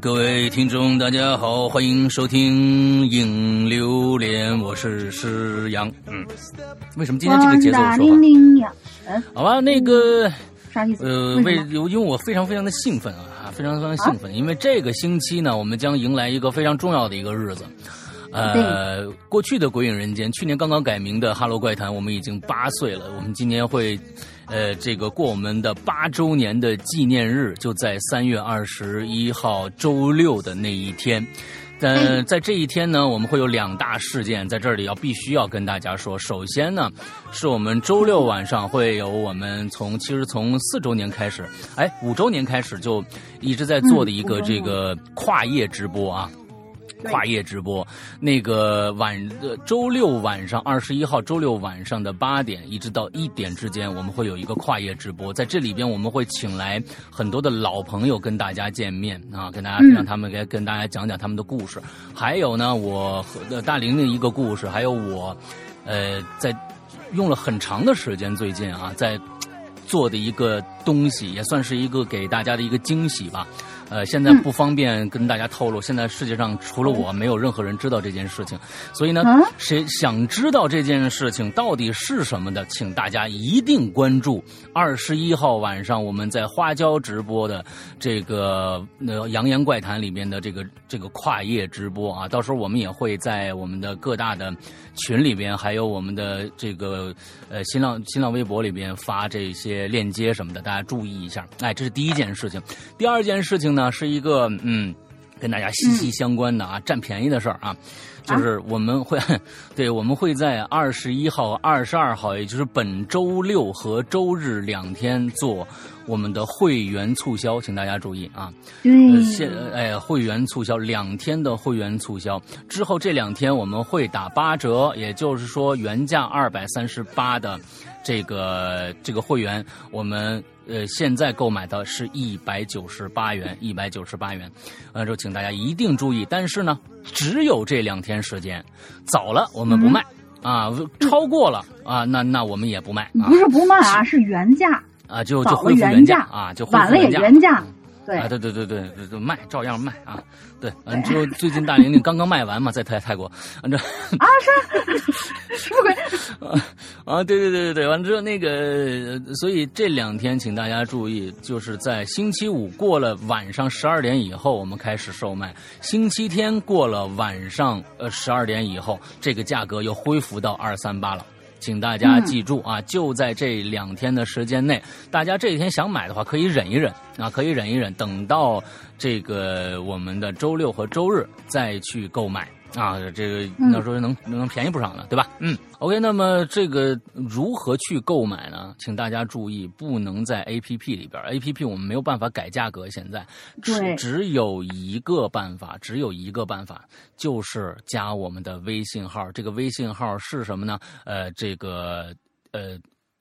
各位听众，大家好，欢迎收听《影榴莲》，我是施阳。嗯，为什么今天这个节奏说话？好吧，那个啥意思？呃，为因为我非常非常的兴奋啊，非常非常兴奋，因为这个星期呢，我们将迎来一个非常重要的一个日子。呃，过去的《鬼影人间》，去年刚刚改名的《哈喽怪谈》，我们已经八岁了。我们今年会，呃，这个过我们的八周年的纪念日，就在三月二十一号周六的那一天。呃，在这一天呢，我们会有两大事件在这里要必须要跟大家说。首先呢，是我们周六晚上会有我们从其实从四周年开始，哎，五周年开始就一直在做的一个这个跨夜直播啊。跨夜直播，那个晚呃周六晚上二十一号周六晚上的八点一直到一点之间，我们会有一个跨夜直播，在这里边我们会请来很多的老朋友跟大家见面啊，跟大家让他们给跟大家讲讲他们的故事，还有呢我和大玲玲一个故事，还有我，呃在用了很长的时间最近啊在做的一个东西，也算是一个给大家的一个惊喜吧。呃，现在不方便跟大家透露。现在世界上除了我，没有任何人知道这件事情。所以呢，谁想知道这件事情到底是什么的，请大家一定关注二十一号晚上我们在花椒直播的这个呃《扬言怪谈》里面的这个这个跨夜直播啊。到时候我们也会在我们的各大的群里边，还有我们的这个呃新浪新浪微博里边发这些链接什么的，大家注意一下。哎，这是第一件事情。第二件事情呢？是一个嗯，跟大家息息相关的啊，占便宜的事儿啊，就是我们会，对，我们会在二十一号、二十二号，也就是本周六和周日两天做我们的会员促销，请大家注意啊。嗯，现哎，会员促销两天的会员促销之后，这两天我们会打八折，也就是说原价二百三十八的这个这个会员，我们。呃，现在购买的是一百九十八元，一百九十八元，呃，就请大家一定注意。但是呢，只有这两天时间，早了我们不卖啊，超过了啊，那那我们也不卖。不是不卖啊，是原价啊，就就恢复原价啊，就晚了也原价。啊，对对对对对，卖照样卖啊，对，嗯之后最近大玲玲刚刚卖完嘛，在泰泰国，完这啊是，什么鬼？啊啊，对对对对对，完之后那个，所以这两天请大家注意，就是在星期五过了晚上十二点以后，我们开始售卖；星期天过了晚上呃十二点以后，这个价格又恢复到二三八了。请大家记住啊，就在这两天的时间内，大家这一天想买的话，可以忍一忍啊，可以忍一忍，等到这个我们的周六和周日再去购买。啊，这个那时候能能便宜不少呢，对吧？嗯，OK，那么这个如何去购买呢？请大家注意，不能在 APP 里边，APP 我们没有办法改价格，现在只只有一个办法，只有一个办法，就是加我们的微信号。这个微信号是什么呢？呃，这个呃。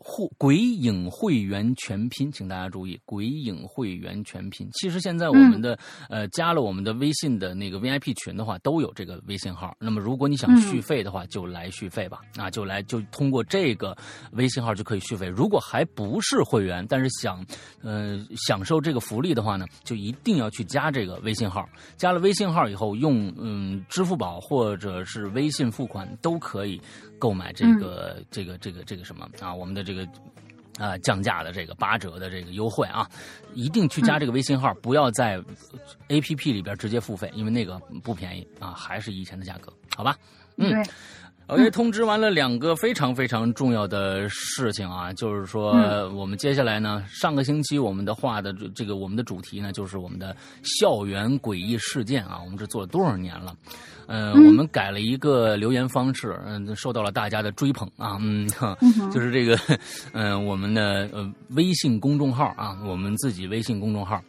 会鬼影会员全拼，请大家注意，鬼影会员全拼。其实现在我们的呃加了我们的微信的那个 VIP 群的话，都有这个微信号。那么如果你想续费的话，就来续费吧，啊，就来就通过这个微信号就可以续费。如果还不是会员，但是想呃享受这个福利的话呢，就一定要去加这个微信号。加了微信号以后，用嗯支付宝或者是微信付款都可以。购买这个这个这个这个什么啊？我们的这个啊降价的这个八折的这个优惠啊，一定去加这个微信号，不要在 A P P 里边直接付费，因为那个不便宜啊，还是以前的价格，好吧？嗯。OK，通知完了两个非常非常重要的事情啊，就是说我们接下来呢，上个星期我们的话的这个我们的主题呢，就是我们的校园诡异事件啊，我们这做了多少年了？嗯，我们改了一个留言方式，嗯，受到了大家的追捧啊，嗯，就是这个，嗯，我们的呃微信公众号啊，我们自己微信公众号。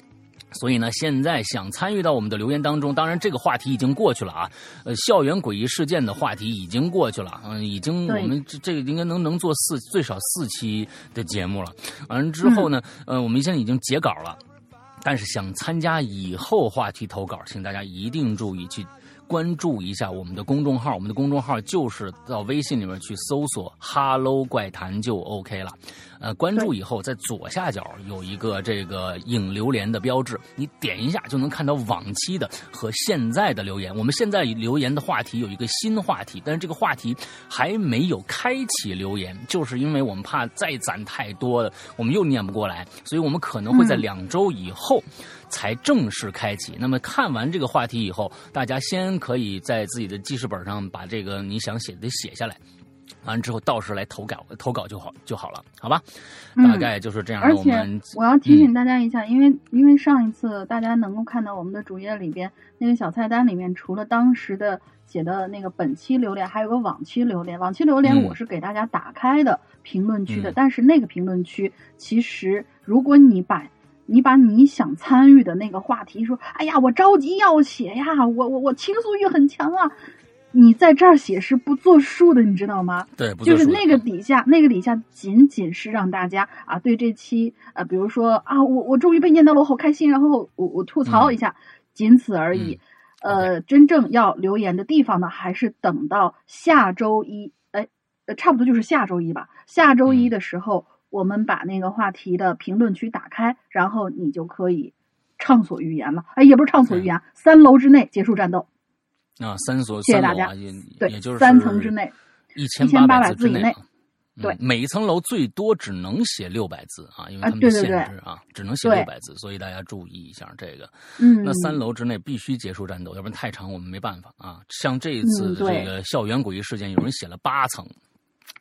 所以呢，现在想参与到我们的留言当中，当然这个话题已经过去了啊。呃，校园诡异事件的话题已经过去了，嗯，已经我们这这个应该能能做四最少四期的节目了。完了之后呢，呃，我们现在已经截稿了，但是想参加以后话题投稿，请大家一定注意去关注一下我们的公众号，我们的公众号就是到微信里面去搜索 “Hello 怪谈”就 OK 了。呃，关注以后，在左下角有一个这个影留言的标志，你点一下就能看到往期的和现在的留言。我们现在留言的话题有一个新话题，但是这个话题还没有开启留言，就是因为我们怕再攒太多的，我们又念不过来，所以我们可能会在两周以后才正式开启。那么看完这个话题以后，大家先可以在自己的记事本上把这个你想写的写下来。完之后，到时来投稿，投稿就好就好了，好吧？大概就是这样。而且我要提醒大家一下，因为因为上一次大家能够看到我们的主页里边那个小菜单里面，除了当时的写的那个本期榴莲，还有个往期榴莲。往期榴莲我是给大家打开的评论区的，但是那个评论区其实，如果你把你把你想参与的那个话题说，哎呀，我着急要写呀，我我我倾诉欲很强啊。你在这儿写是不作数的，你知道吗？对，就是那个底下，那个底下仅仅是让大家啊，对这期呃，比如说啊，我我终于被念到了，我好开心，然后我我吐槽一下，仅此而已。呃，真正要留言的地方呢，还是等到下周一，哎，差不多就是下周一吧。下周一的时候，我们把那个话题的评论区打开，然后你就可以畅所欲言了。哎，也不是畅所欲言，三楼之内结束战斗。啊，三所谢谢大家。也对，也就是三层之内，一千八百以字内。对，每一层楼最多只能写六百字啊，因为他们的限制啊，只能写六百字，所以大家注意一下这个。嗯，那三楼之内必须结束战斗，要不然太长我们没办法啊。像这一次这个校园诡异事件，有人写了八层。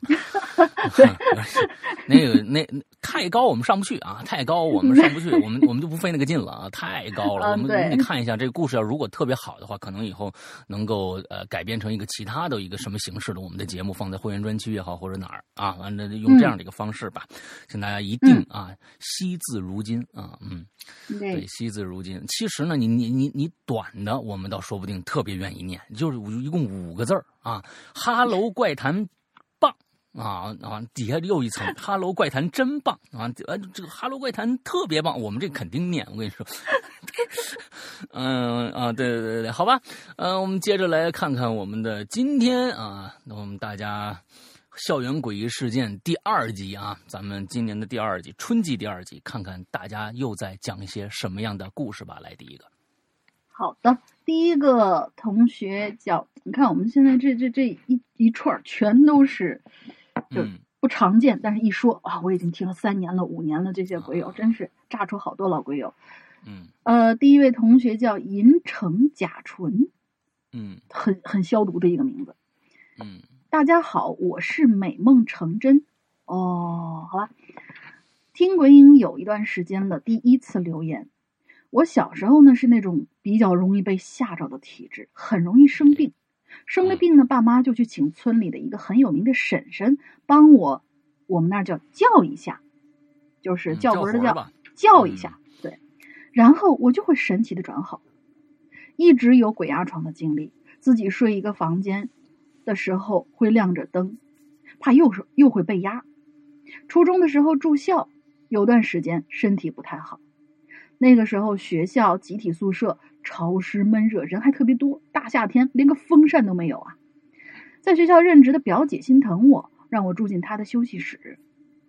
那个那太高，我们上不去啊！太高，我们上不去，我们我们就不费那个劲了啊！太高了，我们我们得看一下这个故事要如果特别好的话，可能以后能够呃改编成一个其他的一个什么形式的我们的节目，放在会员专区也好，或者哪儿啊，完了用这样的一个方式吧，请大家一定啊惜字如金啊，嗯，对，惜字如金。其实呢，你你你你短的，我们倒说不定特别愿意念，就是一共五个字儿啊，哈喽怪谈。啊啊！底下又一层，哈喽怪谈真棒啊！呃，这个哈喽怪谈特别棒，我们这肯定念。我跟你说，嗯啊，对对对对，好吧，嗯，我们接着来看看我们的今天啊，那我们大家校园诡异事件第二集啊，咱们今年的第二集，春季第二集，看看大家又在讲一些什么样的故事吧。来，第一个，好的，第一个同学叫，你看我们现在这这这一一串全都是。就不常见，但是一说啊，我已经听了三年了、五年了，这些鬼友真是炸出好多老鬼友。嗯，呃，第一位同学叫银城甲醇，嗯，很很消毒的一个名字。嗯，大家好，我是美梦成真。哦，好吧，听鬼影有一段时间了，第一次留言。我小时候呢是那种比较容易被吓着的体质，很容易生病。生了病呢，爸妈就去请村里的一个很有名的婶婶帮我，我们那儿叫叫一下，就是叫魂的叫，叫一下，对，然后我就会神奇的转好，一直有鬼压床的经历，自己睡一个房间的时候会亮着灯，怕又是又会被压。初中的时候住校，有段时间身体不太好，那个时候学校集体宿舍。潮湿闷热，人还特别多。大夏天连个风扇都没有啊！在学校任职的表姐心疼我，让我住进她的休息室，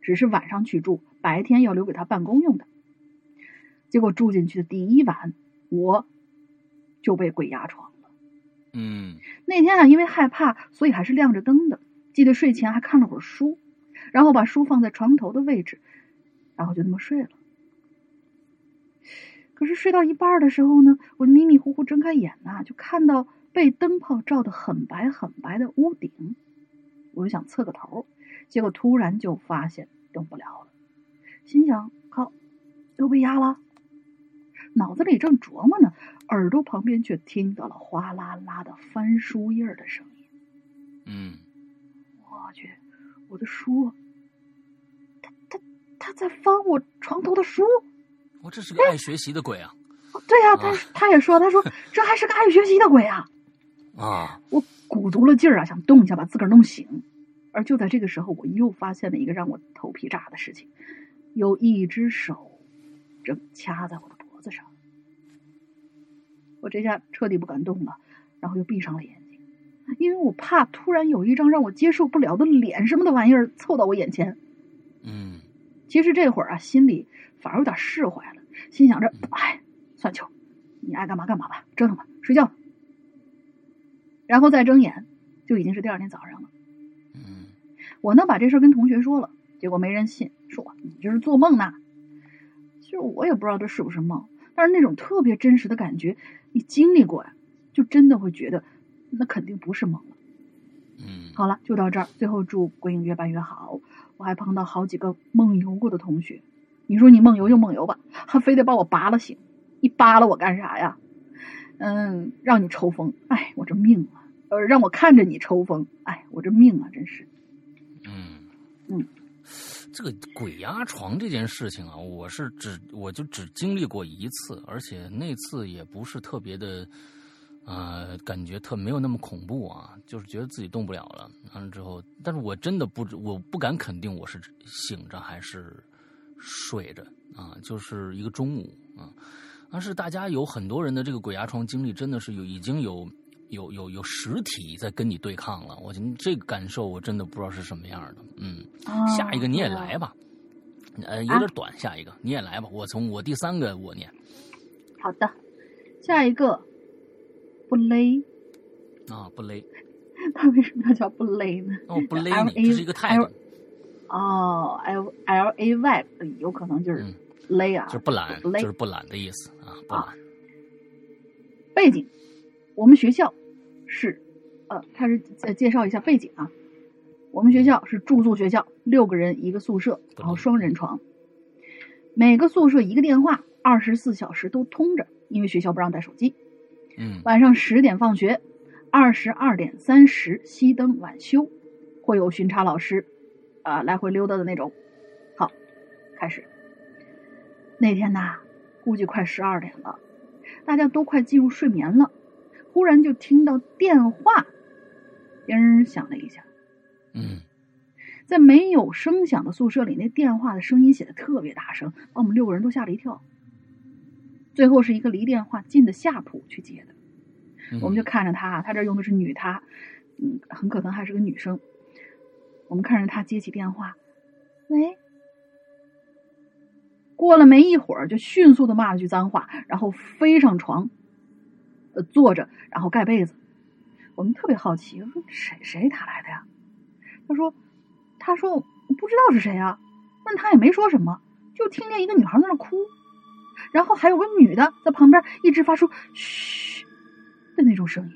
只是晚上去住，白天要留给她办公用的。结果住进去的第一晚，我就被鬼压床了。嗯，那天啊，因为害怕，所以还是亮着灯的。记得睡前还看了会儿书，然后把书放在床头的位置，然后就那么睡了。可是睡到一半的时候呢，我就迷迷糊糊睁开眼呐，就看到被灯泡照得很白很白的屋顶。我就想侧个头，结果突然就发现动不了了，心想：靠，又被压了。脑子里正琢磨呢，耳朵旁边却听到了哗啦啦的翻书页的声音。嗯，我去，我的书，他他他在翻我床头的书。我这是个爱学习的鬼啊！对呀，他他也说，他说这还是个爱学习的鬼啊！啊！我鼓足了劲儿啊，想动一下把自个儿弄醒。而就在这个时候，我又发现了一个让我头皮炸的事情：有一只手正掐在我的脖子上。我这下彻底不敢动了，然后又闭上了眼睛，因为我怕突然有一张让我接受不了的脸什么的玩意儿凑到我眼前。嗯，其实这会儿啊，心里反而有点释怀了，心想着，哎，算球，你爱干嘛干嘛吧，折腾吧，睡觉。然后再睁眼，就已经是第二天早上了。嗯，我呢把这事跟同学说了，结果没人信，说你这是做梦呢。其实我也不知道这是不是梦，但是那种特别真实的感觉，你经历过呀，就真的会觉得那肯定不是梦了。嗯，好了，就到这儿。最后祝鬼影越办越好。我还碰到好几个梦游过的同学，你说你梦游就梦游吧，还非得把我扒拉醒，你扒拉我干啥呀？嗯，让你抽风，哎，我这命啊！呃，让我看着你抽风，哎，我这命啊，真是。嗯嗯，这个鬼压床这件事情啊，我是只我就只经历过一次，而且那次也不是特别的，呃，感觉特没有那么恐怖啊，就是觉得自己动不了了。完了之后，但是我真的不知我不敢肯定我是醒着还是睡着啊，就是一个中午啊。但是大家有很多人的这个鬼压床经历，真的是有已经有有有有实体在跟你对抗了。我觉得这个感受我真的不知道是什么样的。嗯，下一个你也来吧，呃，有点短，下一个你也来吧。我从我第三个我念。好的，下一个不勒啊，不勒。他为什么要叫不勒呢？哦，不勒你，这是一个态度。哦，L L A Y，有可能就是。勒啊，就是不懒，就是不懒的意思啊，不懒。背景，我们学校是，呃，他是呃介绍一下背景啊。我们学校是住宿学校，六个人一个宿舍，然后双人床，每个宿舍一个电话，二十四小时都通着，因为学校不让带手机。嗯。晚上十点放学，二十二点三十熄灯晚休，会有巡查老师，啊，来回溜达的那种。好，开始。那天呐，估计快十二点了，大家都快进入睡眠了，忽然就听到电话铃响了一下。嗯，在没有声响的宿舍里，那电话的声音显得特别大声，把我们六个人都吓了一跳。最后是一个离电话近的下铺去接的，我们就看着他，他这用的是女他，嗯，很可能还是个女生。我们看着他接起电话，喂。过了没一会儿，就迅速的骂了句脏话，然后飞上床，呃，坐着，然后盖被子。我们特别好奇，说谁谁打来的呀？他说，他说不知道是谁啊。问他也没说什么，就听见一个女孩在那哭，然后还有个女的在旁边一直发出嘘的那种声音。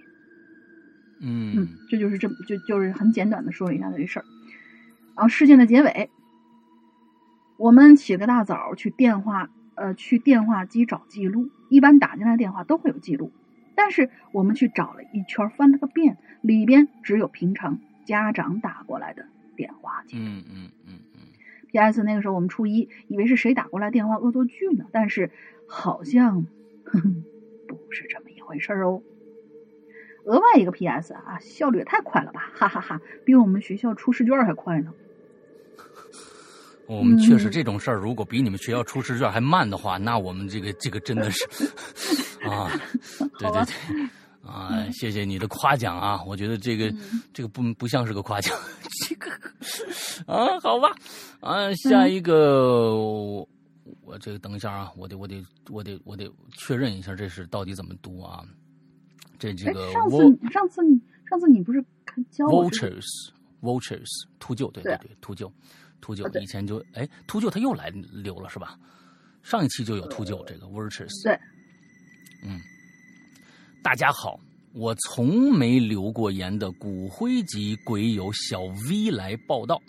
嗯嗯，这就是这就就是很简短的说了一下这事儿，然后事件的结尾。我们起个大早去电话，呃，去电话机找记录。一般打进来电话都会有记录，但是我们去找了一圈，翻了个遍，里边只有平常家长打过来的电话记录。嗯嗯嗯嗯。P.S. 那个时候我们初一，以为是谁打过来电话恶作剧呢，但是好像 不是这么一回事哦。额外一个 P.S. 啊，效率也太快了吧，哈哈哈，比我们学校出试卷还快呢。我们确实这种事儿，如果比你们学校出试卷还慢的话，那我们这个这个真的是啊，对对对，啊，谢谢你的夸奖啊，我觉得这个这个不不像是个夸奖，这个啊，好吧，啊，下一个我这个等一下啊，我得我得我得我得确认一下这是到底怎么读啊，这这个上次上次上次你不是教 vultures vultures 秃鹫对对对秃鹫。秃鹫以前就哎，秃鹫它又来留了是吧？上一期就有秃鹫这个 vultures。对，嗯，大家好，我从没留过言的骨灰级鬼友小 V 来报道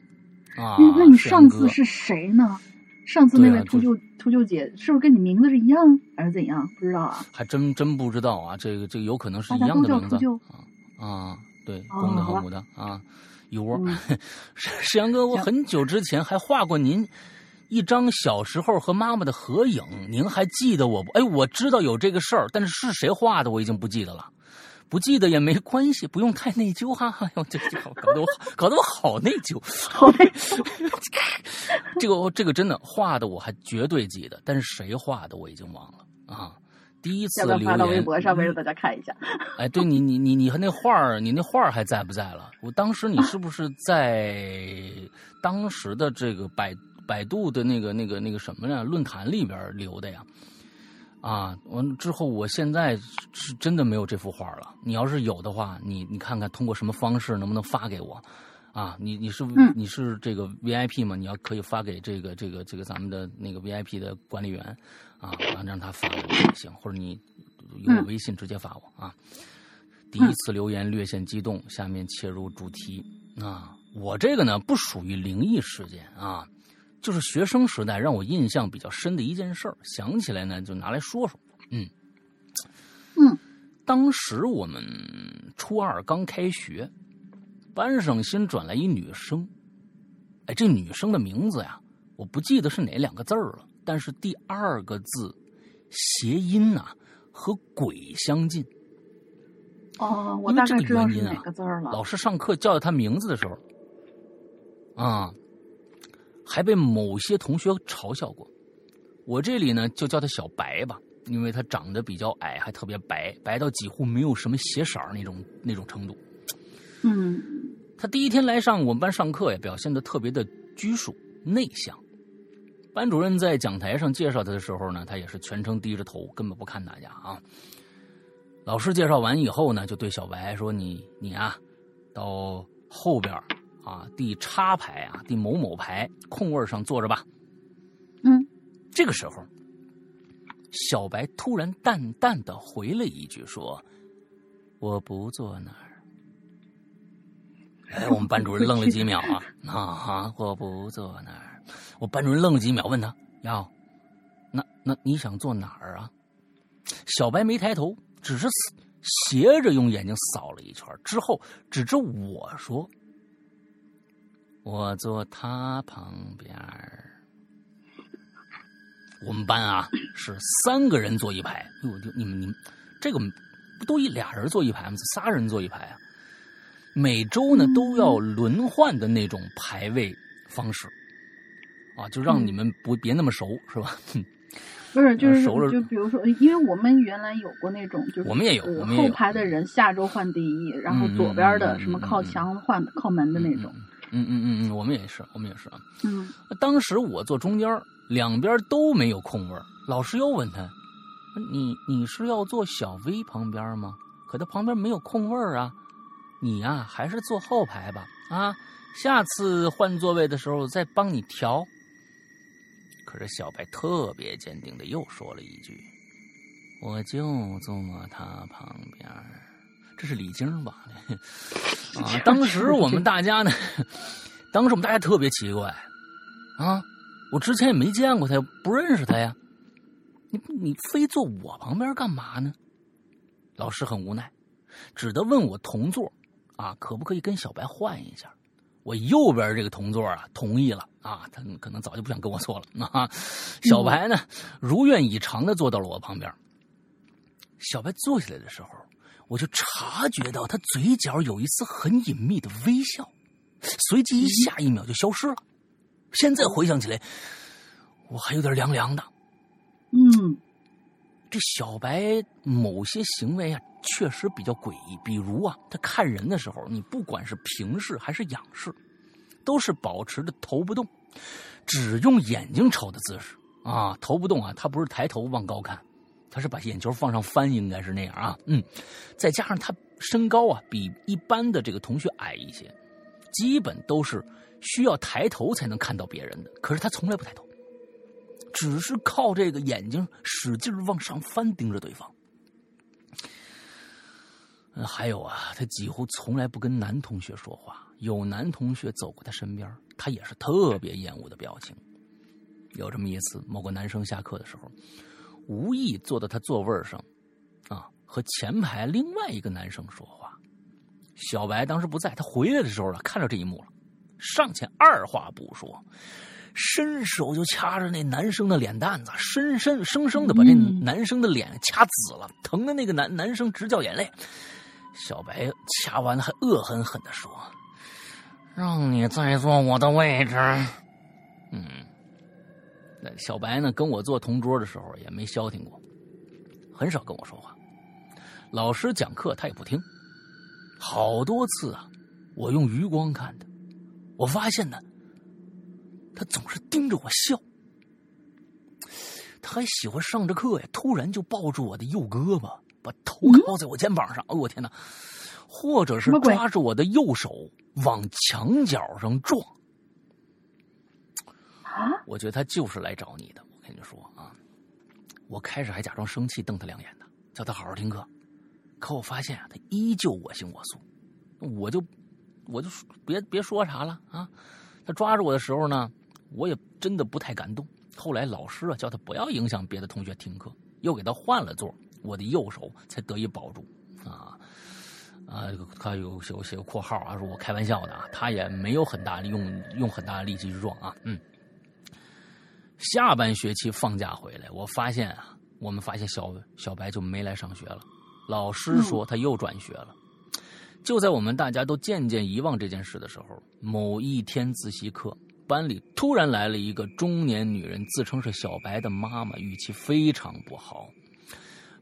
啊。那你上次是谁呢？上次那位秃鹫秃鹫姐是不是跟你名字是一样还是怎样？不知道啊。还真真不知道啊，这个这个有可能是一样的名字啊啊，对，公的和母的啊。一窝，石阳哥，我很久之前还画过您一张小时候和妈妈的合影，您还记得我不？哎，我知道有这个事儿，但是是谁画的我已经不记得了，不记得也没关系，不用太内疚哈。哎呦，这这搞得我搞得我好内疚，好内疚 这个这个真的画的我还绝对记得，但是谁画的我已经忘了啊。第一次留发到微，博上面让大家看一下？哎，对你你你你和那画儿，你那画儿还在不在了？我当时你是不是在 当时的这个百百度的那个那个那个什么呀论坛里边留的呀？啊，完之后，我现在是真的没有这幅画了。你要是有的话，你你看看通过什么方式能不能发给我？啊，你你是、嗯你是这个 VIP 吗？你要可以发给这个这个这个咱们的那个 VIP 的管理员啊，让让他发给我也行，或者你用我微信直接发我啊。第一次留言略显激动，下面切入主题啊。我这个呢不属于灵异事件啊，就是学生时代让我印象比较深的一件事儿，想起来呢就拿来说说。嗯嗯，当时我们初二刚开学，班上新转来一女生，哎，这女生的名字呀，我不记得是哪两个字儿了，但是第二个字谐音呐、和鬼相近。哦，我大概知道是哪个字儿了。老师上课叫她名字的时候，啊，还被某些同学嘲笑过。我这里呢就叫他小白吧，因为他长得比较矮，还特别白，白到几乎没有什么血色儿那种那种程度。嗯他第一天来上我们班上课呀，表现的特别的拘束内向。班主任在讲台上介绍他的时候呢，他也是全程低着头，根本不看大家啊。老师介绍完以后呢，就对小白说：“你你啊，到后边啊第叉排啊第某某排空位上坐着吧。”嗯，这个时候，小白突然淡淡的回了一句说：“我不坐那儿。”哎，我们班主任愣了几秒啊啊哈！我不坐那儿。我班主任愣了几秒，问他：“哟，那那你想坐哪儿啊？”小白没抬头，只是斜着用眼睛扫了一圈，之后指着我说：“我坐他旁边儿。”我们班啊是三个人坐一排，哟，你们你们这个不都一俩人坐一排吗？仨人坐一排啊？每周呢都要轮换的那种排位方式，啊，就让你们不别那么熟，是吧？不是，就是熟了就比如说，因为我们原来有过那种，就是我们也有呃我们后排的人下周换第一，然后嗯左边的什么靠墙换靠门的那种。嗯嗯嗯嗯嗯嗯，我们也是，我们也是啊。嗯当时我坐中间，两边都没有空位老师又问他：“你你是要坐小 V 旁边吗？可他旁边没有空位啊，你呀、还是坐后排吧。啊，下次换座位的时候再帮你调。”可是小白特别坚定的又说了一句：“我就坐他旁边。”这是李菁吧？啊，当时我们大家呢，当时我们大家特别奇怪，啊，我之前也没见过他，不认识他呀，你你非坐我旁边干嘛呢？老师很无奈，只得问我同座，啊，可不可以跟小白换一下？我右边这个同座啊，同意了啊，他可能早就不想跟我坐了啊。小白呢，如愿以偿的坐到了我旁边。小白坐下来的时候，我就察觉到他嘴角有一丝很隐秘的微笑，随即一下一秒就消失了。现在回想起来，我还有点凉凉的。嗯这小白某些行为啊，确实比较诡异。比如啊，他看人的时候，你不管是平视还是仰视，都是保持着头不动，只用眼睛瞅的姿势啊，头不动啊，他不是抬头往高看，他是把眼球放上翻，应该是那样啊。嗯，再加上他身高啊，比一般的这个同学矮一些，基本都是需要抬头才能看到别人的，可是他从来不抬头。只是靠这个眼睛使劲往上翻，盯着对方。还有啊，他几乎从来不跟男同学说话，有男同学走过他身边，他也是特别厌恶的表情。有这么一次，某个男生下课的时候，无意坐到他座位上，啊，和前排另外一个男生说话。小白当时不在，他回来的时候了，看到这一幕了，上前二话不说。伸手就掐着那男生的脸蛋子，深深生生的把这嗯男生的脸掐紫了，疼的那个男男生直掉眼泪。小白掐完还恶狠狠的说：“让你再坐我的位置。”嗯，那小白呢跟我坐同桌的时候也没消停过，很少跟我说话。老师讲课他也不听，好多次啊，我用余光看他，我发现呢，他总是盯着我笑。他还喜欢上着课呀，突然就抱住我的右胳膊，把头靠在我肩膀上。我天哪！或者是抓着我的右手往墙角上撞。我觉得他就是来找你的。我跟你说啊，我开始还假装生气，瞪他两眼呢，叫他好好听课。可我发现啊，他依旧我行我素。我就我就别别说啥了啊。他抓着我的时候呢，我也真的不太敢动。后来老师啊叫他不要影响别的同学听课，又给他换了座，我的右手才得以保住啊啊！他有写写个括号啊，说我开玩笑的啊，他也没有很大力用用很大的力气去撞啊。嗯，下半学期放假回来，我发现啊，我们发现小小白就没来上学了，老师说他又转学了。就在我们大家都渐渐遗忘这件事的时候，某一天自习课。班里突然来了一个中年女人，自称是小白的妈妈，语气非常不好。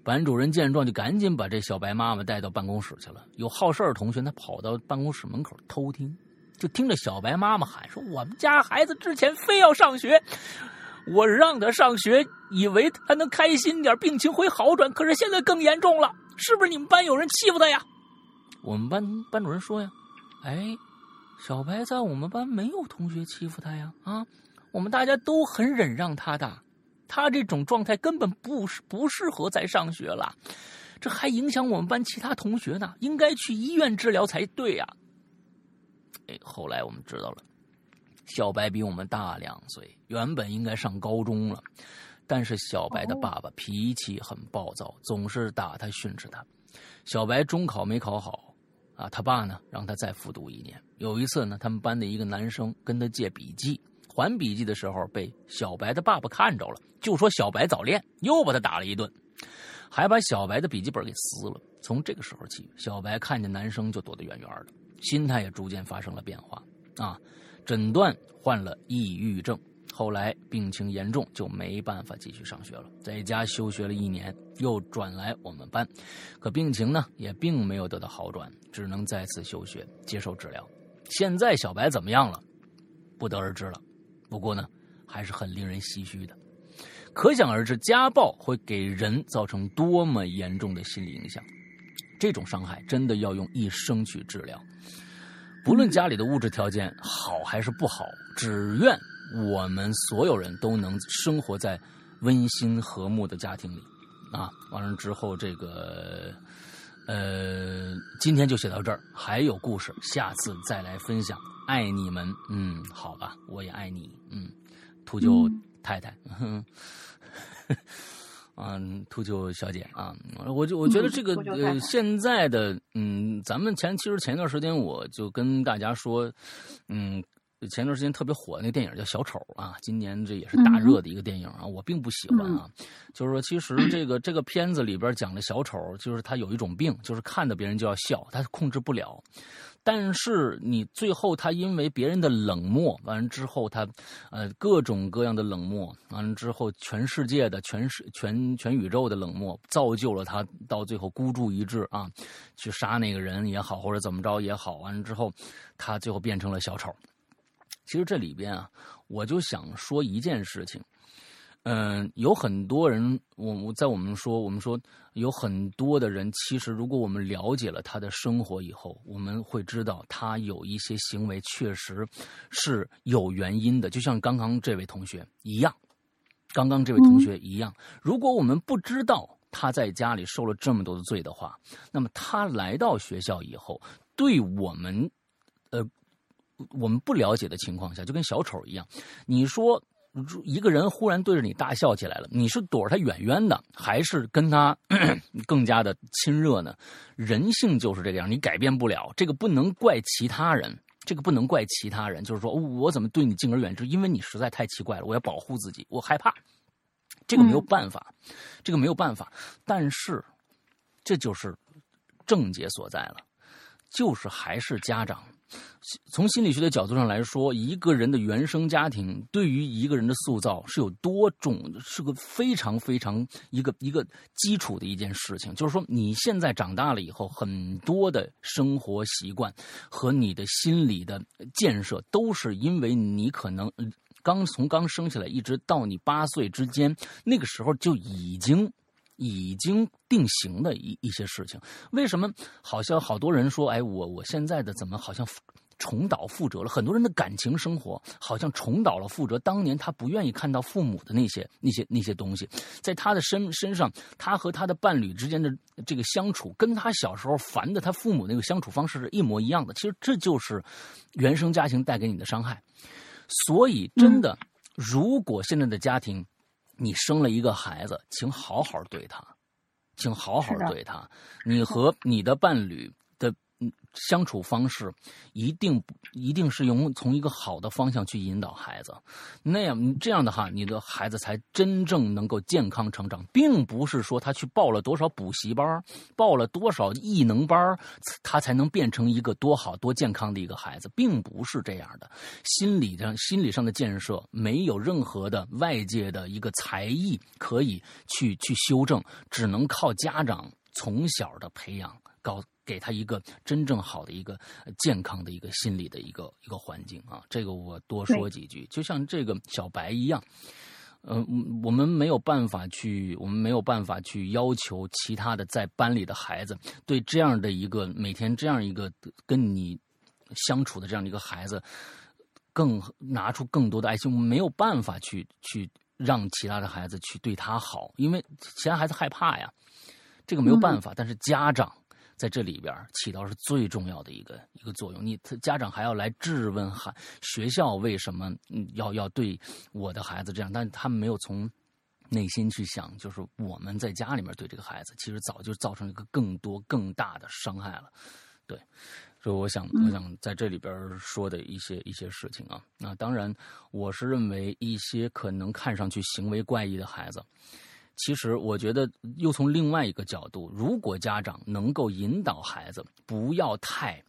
班主任见状，就赶紧把这小白妈妈带到办公室去了。有好事的同学，他跑到办公室门口偷听，就听着小白妈妈喊说：“我们家孩子之前非要上学，我让他上学，以为他能开心点，病情会好转。可是现在更严重了，是不是你们班有人欺负他呀？”我们班班主任说：“呀，哎。”小白在我们班没有同学欺负他呀，啊，我们大家都很忍让他的，他这种状态根本不适不适合再上学了，这还影响我们班其他同学呢，应该去医院治疗才对呀。哎，后来我们知道了，小白比我们大两岁，原本应该上高中了，但是小白的爸爸脾气很暴躁，总是打他训斥他，小白中考没考好。啊，他爸呢让他再复读一年。有一次呢，他们班的一个男生跟他借笔记，还笔记的时候被小白的爸爸看着了，就说小白早恋，又把他打了一顿，还把小白的笔记本给撕了。从这个时候起，小白看见男生就躲得远远的，心态也逐渐发生了变化。啊，诊断患了抑郁症。后来病情严重，就没办法继续上学了，在家休学了一年，又转来我们班，可病情呢也并没有得到好转，只能再次休学接受治疗。现在小白怎么样了？不得而知了。不过呢，还是很令人唏嘘的。可想而知，家暴会给人造成多么严重的心理影响，这种伤害真的要用一生去治疗。不论家里的物质条件好还是不好，只愿。我们所有人都能生活在温馨和睦的家庭里，啊，完了之后，这个，呃，今天就写到这儿，还有故事，下次再来分享。爱你们，嗯，好吧，我也爱你，嗯，秃鹫太太，嗯，秃鹫小姐啊，我就我觉得这个呃，现在的，嗯，咱们前其实前一段时间我就跟大家说，嗯。前段时间特别火那个电影叫《小丑》啊，今年这也是大热的一个电影啊，我并不喜欢啊。就是说，其实这个这个片子里边讲的小丑，就是他有一种病，就是看到别人就要笑，他控制不了。但是你最后他因为别人的冷漠，完了之后他，呃，各种各样的冷漠，完了之后全世界的全世全全宇宙的冷漠，造就了他到最后孤注一掷啊，去杀那个人也好，或者怎么着也好，完了之后他最后变成了小丑。其实这里边啊，我就想说一件事情，嗯，有很多人，我我在我们说，我们说有很多的人，其实如果我们了解了他的生活以后，我们会知道他有一些行为确实是有原因的，就像刚刚这位同学一样，刚刚这位同学一样，如果我们不知道他在家里受了这么多的罪的话，那么他来到学校以后，对我们，呃。我们不了解的情况下，就跟小丑一样。你说一个人忽然对着你大笑起来了，你是躲着他远远的，还是跟他 更加的亲热呢？人性就是这个样，你改变不了。这个不能怪其他人，这个不能怪其他人。就是说我怎么对你敬而远之？因为你实在太奇怪了，我要保护自己，我害怕。这个没有办法，这个没有办法。但是这就是症结所在了，就是还是家长。从心理学的角度上来说，一个人的原生家庭对于一个人的塑造是有多种，是个非常非常一个一个基础的一件事情。就是说，你现在长大了以后，很多的生活习惯和你的心理的建设，都是因为你可能刚从刚生下来一直到你八岁之间，那个时候就已经。已经定型的一一些事情，为什么好像好多人说，哎，我我现在的怎么好像重蹈覆辙了？很多人的感情生活好像重蹈了覆辙。当年他不愿意看到父母的那些那些那些东西，在他的身身上，他和他的伴侣之间的这个相处，跟他小时候烦的他父母那个相处方式是一模一样的。其实这就是原生家庭带给你的伤害。所以，真的，如果现在的家庭，你生了一个孩子，请好好对他，请好好对他。你和你的伴侣。相处方式一定一定是用从一个好的方向去引导孩子，那样这样的话，你的孩子才真正能够健康成长，并不是说他去报了多少补习班，报了多少艺能班，他才能变成一个多好多健康的一个孩子，并不是这样的。心理上心理上的建设，没有任何的外界的一个才艺可以去去修正，只能靠家长从小的培养。搞给他一个真正好的一个健康的一个心理的一个一个环境啊，这个我多说几句。就像这个小白一样，嗯，我们没有办法去，我们没有办法去要求其他的在班里的孩子对这样的一个每天这样一个跟你相处的这样的一个孩子，更拿出更多的爱心。我们没有办法去去让其他的孩子去对他好，因为其他孩子害怕呀，这个没有办法。但是家长。在这里边起到是最重要的一个一个作用。你家长还要来质问孩学校为什么要要对我的孩子这样，但他们没有从内心去想，就是我们在家里面对这个孩子，其实早就造成一个更多更大的伤害了。对，所以我想我想在这里边说的一些一些事情啊。那当然，我是认为一些可能看上去行为怪异的孩子。其实，我觉得又从另外一个角度，如果家长能够引导孩子不要太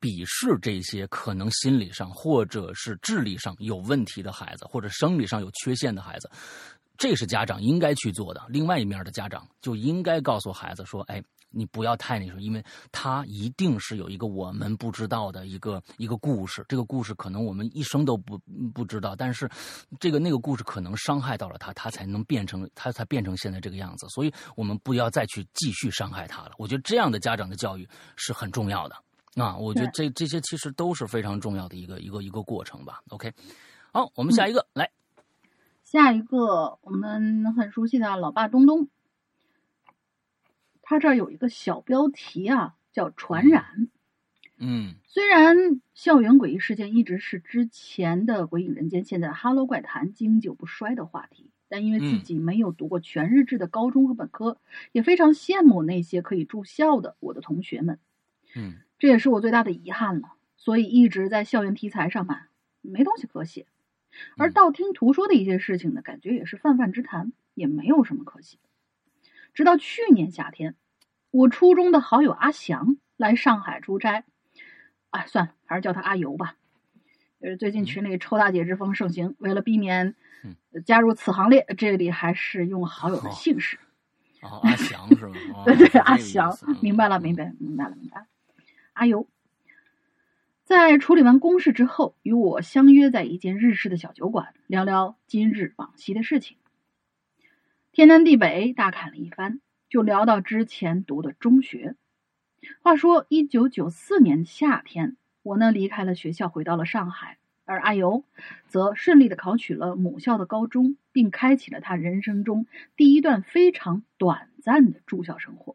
鄙视这些可能心理上或者是智力上有问题的孩子，或者生理上有缺陷的孩子，这是家长应该去做的。另外一面的家长就应该告诉孩子说：“哎。”你不要太那什么，因为他一定是有一个我们不知道的一个一个故事。这个故事可能我们一生都不不知道，但是这个那个故事可能伤害到了他，他才能变成他才变成现在这个样子。所以我们不要再去继续伤害他了。我觉得这样的家长的教育是很重要的啊。我觉得这这些其实都是非常重要的一个一个一个过程吧。OK，好，我们下一个来，下一个我们很熟悉的老爸东东。他这儿有一个小标题啊，叫“传染”。嗯，虽然校园诡异事件一直是之前的《鬼影人间》、现在《哈喽怪谈》经久不衰的话题，但因为自己没有读过全日制的高中和本科，也非常羡慕那些可以住校的我的同学们。嗯，这也是我最大的遗憾了，所以一直在校园题材上吧，没东西可写。而道听途说的一些事情呢，感觉也是泛泛之谈，也没有什么可写。直到去年夏天，我初中的好友阿翔来上海出差，哎，算了，还是叫他阿尤吧。呃，最近群里抽大姐之风盛行，为了避免加入此行列，这里还是用好友的姓氏。哦，阿翔是吗？对对，阿翔，明白了，明白，明白了，明白了。阿尤在处理完公事之后，与我相约在一间日式的小酒馆，聊聊今日往昔的事情。天南地北大侃了一番，就聊到之前读的中学。话说，一九九四年夏天，我呢离开了学校，回到了上海，而阿尤则顺利的考取了母校的高中，并开启了他人生中第一段非常短暂的住校生活。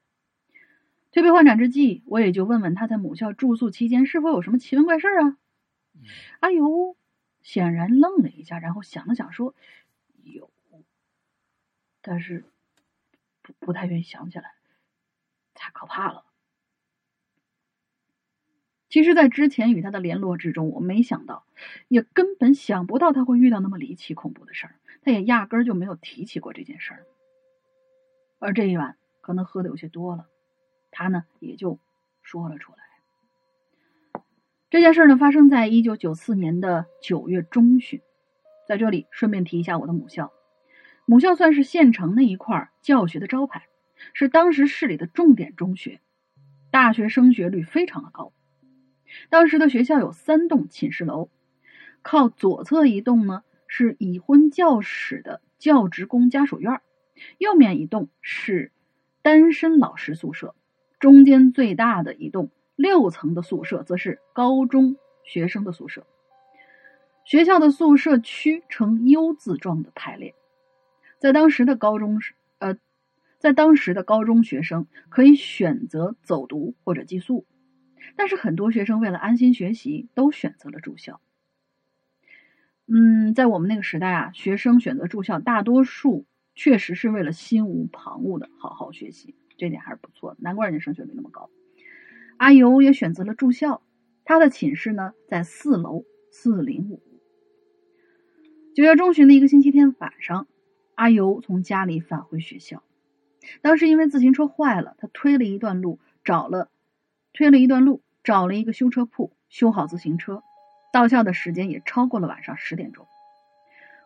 推杯换盏之际，我也就问问他在母校住宿期间是否有什么奇闻怪事啊？阿尤显然愣了一下，然后想了想说：“有。”但是不不太愿意想起来，太可怕了。其实，在之前与他的联络之中，我没想到，也根本想不到他会遇到那么离奇恐怖的事儿。他也压根儿就没有提起过这件事儿。而这一晚，可能喝的有些多了，他呢也就说了出来。这件事儿呢，发生在一九九四年的九月中旬。在这里顺便提一下我的母校，母校算是县城那一块教学的招牌，是当时市里的重点中学，大学升学率非常的高。当时的学校有三栋寝室楼，靠左侧一栋呢是已婚教室的教职工家属院，右面一栋是单身老师宿舍，中间最大的一栋六层的宿舍则是高中学生的宿舍。学校的宿舍区呈 U 字状的排列，在当时的高中呃，在当时的高中学生可以选择走读或者寄宿，但是很多学生为了安心学习，都选择了住校。嗯，在我们那个时代啊，学生选择住校，大多数确实是为了心无旁骛的好好学习，这点还是不错的，难怪人家升学率那么高。阿尤也选择了住校，他的寝室呢在四楼四零五。九月中旬的一个星期天晚上，阿尤从家里返回学校。当时因为自行车坏了，他推了一段路，找了推了一段路，找了一个修车铺修好自行车。到校的时间也超过了晚上十点钟。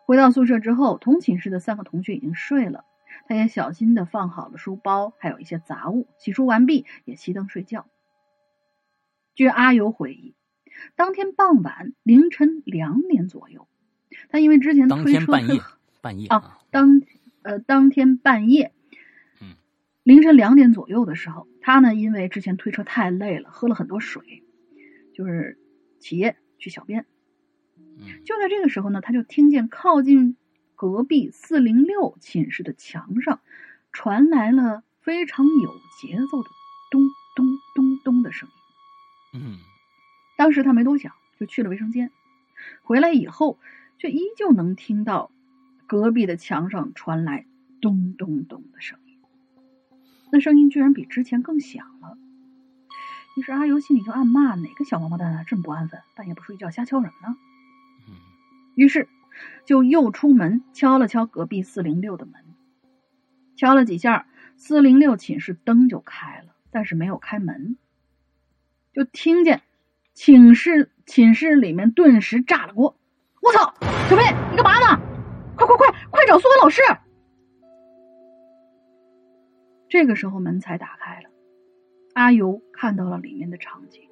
回到宿舍之后，同寝室的三个同学已经睡了，他也小心的放好了书包，还有一些杂物。洗漱完毕，也熄灯睡觉。据阿尤回忆，当天傍晚凌晨两点左右。他因为之前推车半夜 半夜啊，当呃当天半夜，嗯，凌晨两点左右的时候，他呢因为之前推车太累了，喝了很多水，就是起夜去小便。嗯，就在这个时候呢，他就听见靠近隔壁四零六寝室的墙上传来了非常有节奏的咚咚咚咚的声音。嗯，当时他没多想，就去了卫生间，回来以后。却依旧能听到隔壁的墙上传来咚咚咚的声音，那声音居然比之前更响了。于是阿尤心里就暗骂：哪个小王八蛋啊，这么不安分，半夜不睡觉瞎敲什么呢？于是就又出门敲了敲隔壁四零六的门，敲了几下，四零六寝室灯就开了，但是没有开门，就听见寝室寝室里面顿时炸了锅。我操，小飞，你干嘛呢？快快快，找苏文老师！这个时候门才打开了，阿尤看到了里面的场景。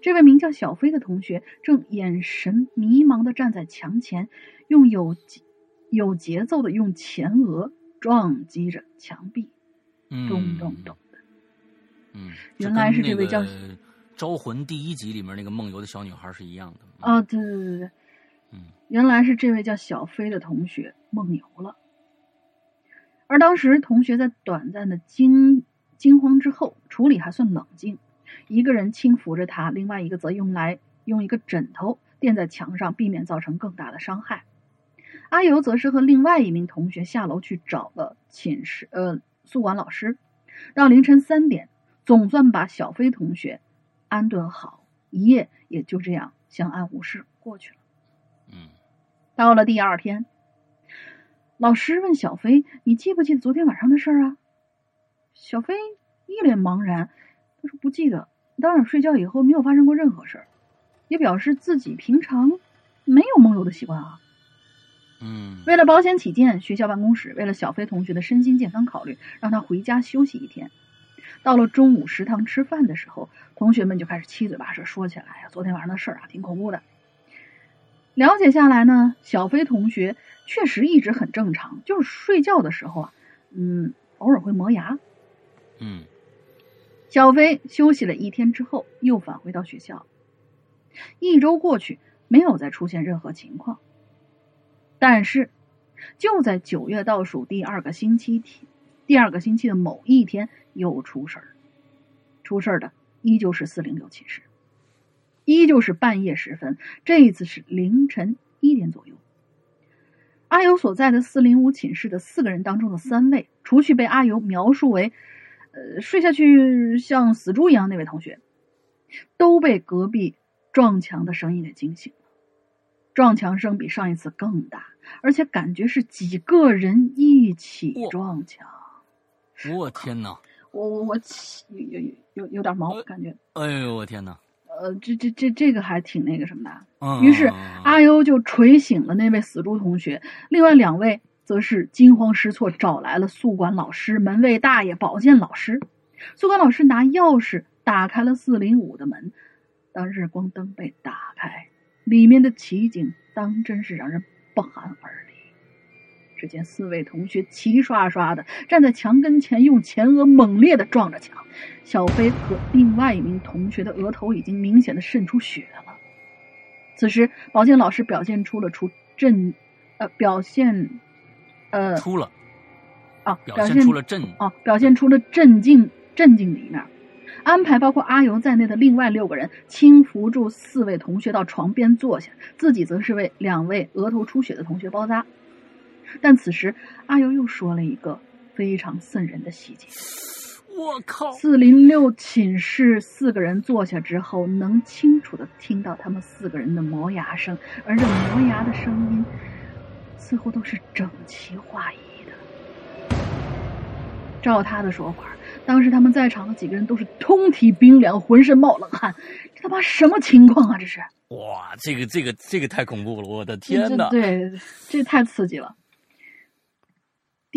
这位名叫小飞的同学正眼神迷茫的站在墙前，用有有节奏的用前额撞击着墙壁，咚咚咚的。嗯，原来是这位叫。招魂第一集里面那个梦游的小女孩是一样的啊！对对对对，原来是这位叫小飞的同学梦游了。而当时同学在短暂的惊惊慌之后，处理还算冷静，一个人轻扶着他，另外一个则用来用一个枕头垫在墙上，避免造成更大的伤害。阿尤则是和另外一名同学下楼去找了寝室呃宿管老师，到凌晨三点，总算把小飞同学。安顿好，一夜也就这样相安无事过去了。嗯，到了第二天，老师问小飞：“你记不记得昨天晚上的事儿啊？”小飞一脸茫然，他说：“不记得。当晚睡觉以后没有发生过任何事儿，也表示自己平常没有梦游的习惯啊。”嗯，为了保险起见，学校办公室为了小飞同学的身心健康考虑，让他回家休息一天。到了中午食堂吃饭的时候，同学们就开始七嘴八舌说起来呀，昨天晚上的事儿啊，挺恐怖的。了解下来呢，小飞同学确实一直很正常，就是睡觉的时候啊，嗯，偶尔会磨牙。嗯，小飞休息了一天之后，又返回到学校。一周过去，没有再出现任何情况。但是，就在九月倒数第二个星期天。第二个星期的某一天又出事儿，出事儿的依旧是四零六寝室，依旧是半夜时分，这一次是凌晨一点左右。阿尤所在的四零五寝室的四个人当中的三位，除去被阿尤描述为呃睡下去像死猪一样那位同学，都被隔壁撞墙的声音给惊醒了。撞墙声比上一次更大，而且感觉是几个人一起撞墙。我天哪！我我我起有有有有点毛感觉。哎呦我天哪！呃，这这这这个还挺那个什么的。嗯于是阿优就锤醒了那位死猪同学，另外两位则是惊慌失措，找来了宿管老师、门卫大爷、保健老师。宿管老师拿钥匙打开了四零五的门，当日光灯被打开，里面的奇景当真是让人不寒而栗。只见四位同学齐刷刷的站在墙跟前，用前额猛烈的撞着墙。小飞和另外一名同学的额头已经明显的渗出血了。此时，保健老师表现出了出震，呃，表现，呃，出了啊，表表现现出了震啊，表现出了镇静镇静的一面。安排包括阿尤在内的另外六个人轻扶住四位同学到床边坐下，自己则是为两位额头出血的同学包扎。但此时，阿尤又说了一个非常瘆人的细节。我靠！四零六寝室四个人坐下之后，能清楚的听到他们四个人的磨牙声，而这磨牙的声音似乎都是整齐划一的。照他的说法，当时他们在场的几个人都是通体冰凉，浑身冒冷汗。这他妈什么情况啊？这是！哇，这个这个这个太恐怖了！我的天这哪！对，这太刺激了。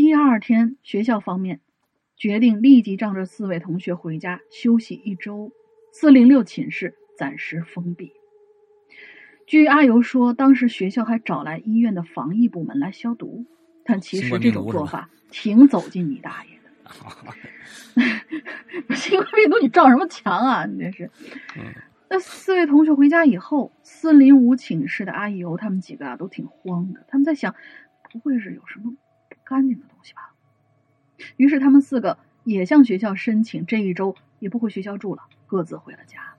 第二天，学校方面决定立即让这四位同学回家休息一周，四零六寝室暂时封闭。据阿尤说，当时学校还找来医院的防疫部门来消毒，但其实这种做法挺走进你大爷的。新冠病毒，你撞什么墙啊？你这是。嗯那四位同学回家以后，四零五寝室的阿尤他们几个啊都挺慌的，他们在想，不会是有什么不干净的东西吧？于是他们四个也向学校申请，这一周也不回学校住了，各自回了家。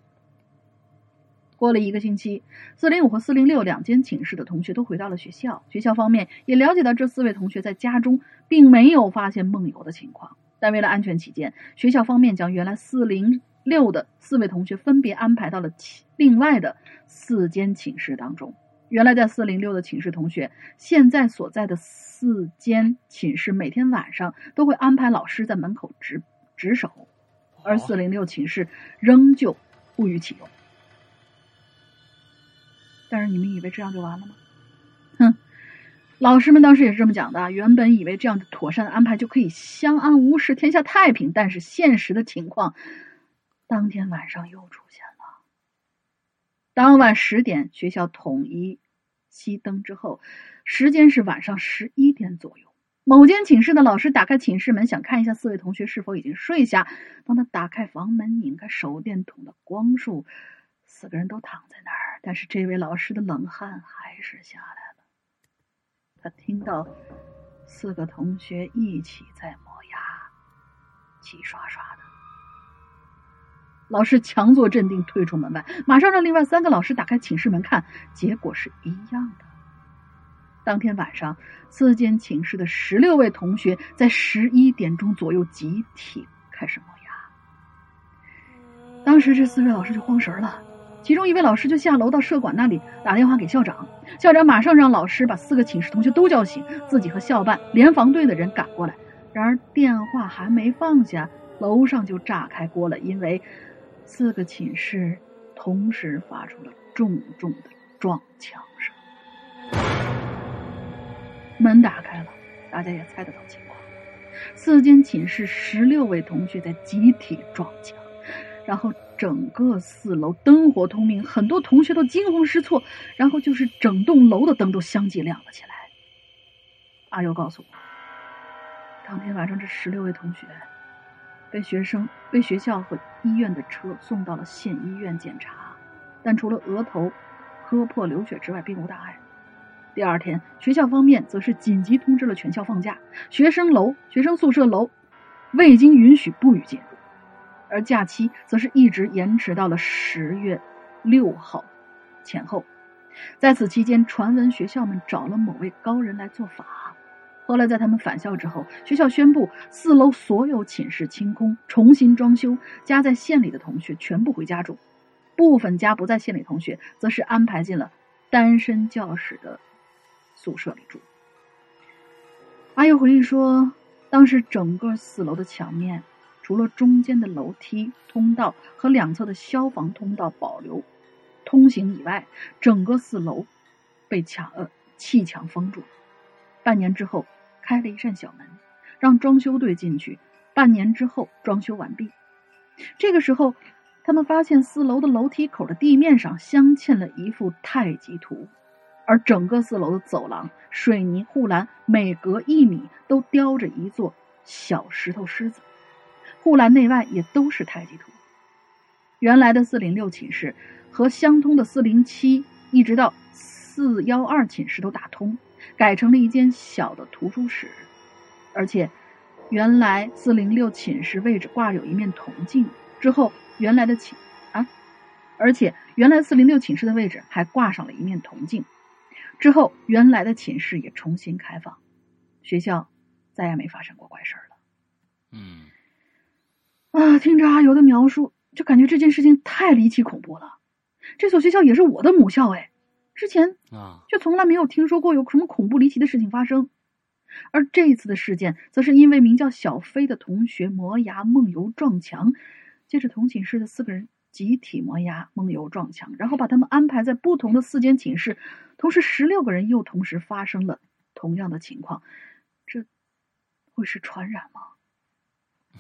过了一个星期，四零五和四零六两间寝室的同学都回到了学校，学校方面也了解到这四位同学在家中并没有发现梦游的情况，但为了安全起见，学校方面将原来四零六的四位同学分别安排到了另外的四间寝室当中。原来在四零六的寝室同学，现在所在的四间寝室每天晚上都会安排老师在门口值值守，而四零六寝室仍旧不予启用。但是你们以为这样就完了吗？哼，老师们当时也是这么讲的。原本以为这样的妥善的安排就可以相安无事、天下太平，但是现实的情况，当天晚上又出现了。当晚十点，学校统一熄灯之后，时间是晚上十一点左右。某间寝室的老师打开寝室门，想看一下四位同学是否已经睡下。当他打开房门，拧开手电筒的光束，四个人都躺在那儿，但是这位老师的冷汗还是下来了。他听到四个同学一起在磨牙，齐刷刷的。老师强作镇定，退出门外，马上让另外三个老师打开寝室门看，结果是一样的。当天晚上，四间寝室的十六位同学在十一点钟左右集体开始磨牙。当时这四位老师就慌神了，其中一位老师就下楼到社管那里打电话给校长，校长马上让老师把四个寝室同学都叫醒，自己和校办、联防队的人赶过来。然而电话还没放下，楼上就炸开锅了，因为四个寝室同时发出了重重的撞墙声。门打开了，大家也猜得到情况。四间寝室十六位同学在集体撞墙，然后整个四楼灯火通明，很多同学都惊慌失措，然后就是整栋楼的灯都相继亮了起来。阿尤告诉我，当天晚上这十六位同学被学生、被学校和医院的车送到了县医院检查，但除了额头磕破流血之外，并无大碍。第二天，学校方面则是紧急通知了全校放假，学生楼、学生宿舍楼未经允许不予进入，而假期则是一直延迟到了十月六号前后。在此期间，传闻学校们找了某位高人来做法。后来在他们返校之后，学校宣布四楼所有寝室清空，重新装修，家在县里的同学全部回家住，部分家不在县里同学则是安排进了单身教室的宿舍里住。阿佑回忆说，当时整个四楼的墙面除了中间的楼梯通道和两侧的消防通道保留通行以外，整个四楼被墙呃砌墙封住。半年之后，开了一扇小门，让装修队进去。半年之后，装修完毕。这个时候，他们发现四楼的楼梯口的地面上镶嵌了一幅太极图，而整个四楼的走廊水泥护栏每隔一米都雕着一座小石头狮子，护栏内外也都是太极图。原来的四零六寝室和相通的四零七一直到四幺二寝室都打通，改成了一间小的图书室，而且。原来四零六寝室位置挂有一面铜镜，之后原来的寝啊，而且原来四零六寝室的位置还挂上了一面铜镜，之后原来的寝室也重新开放，学校再也没发生过怪事了。嗯，啊，听着阿尤的描述，就感觉这件事情太离奇恐怖了。这所学校也是我的母校哎，之前啊，却从来没有听说过有什么恐怖离奇的事情发生。而这一次的事件，则是因为名叫小飞的同学磨牙梦游撞墙，接着同寝室的四个人集体磨牙梦游撞墙，然后把他们安排在不同的四间寝室，同时十六个人又同时发生了同样的情况，这会是传染吗？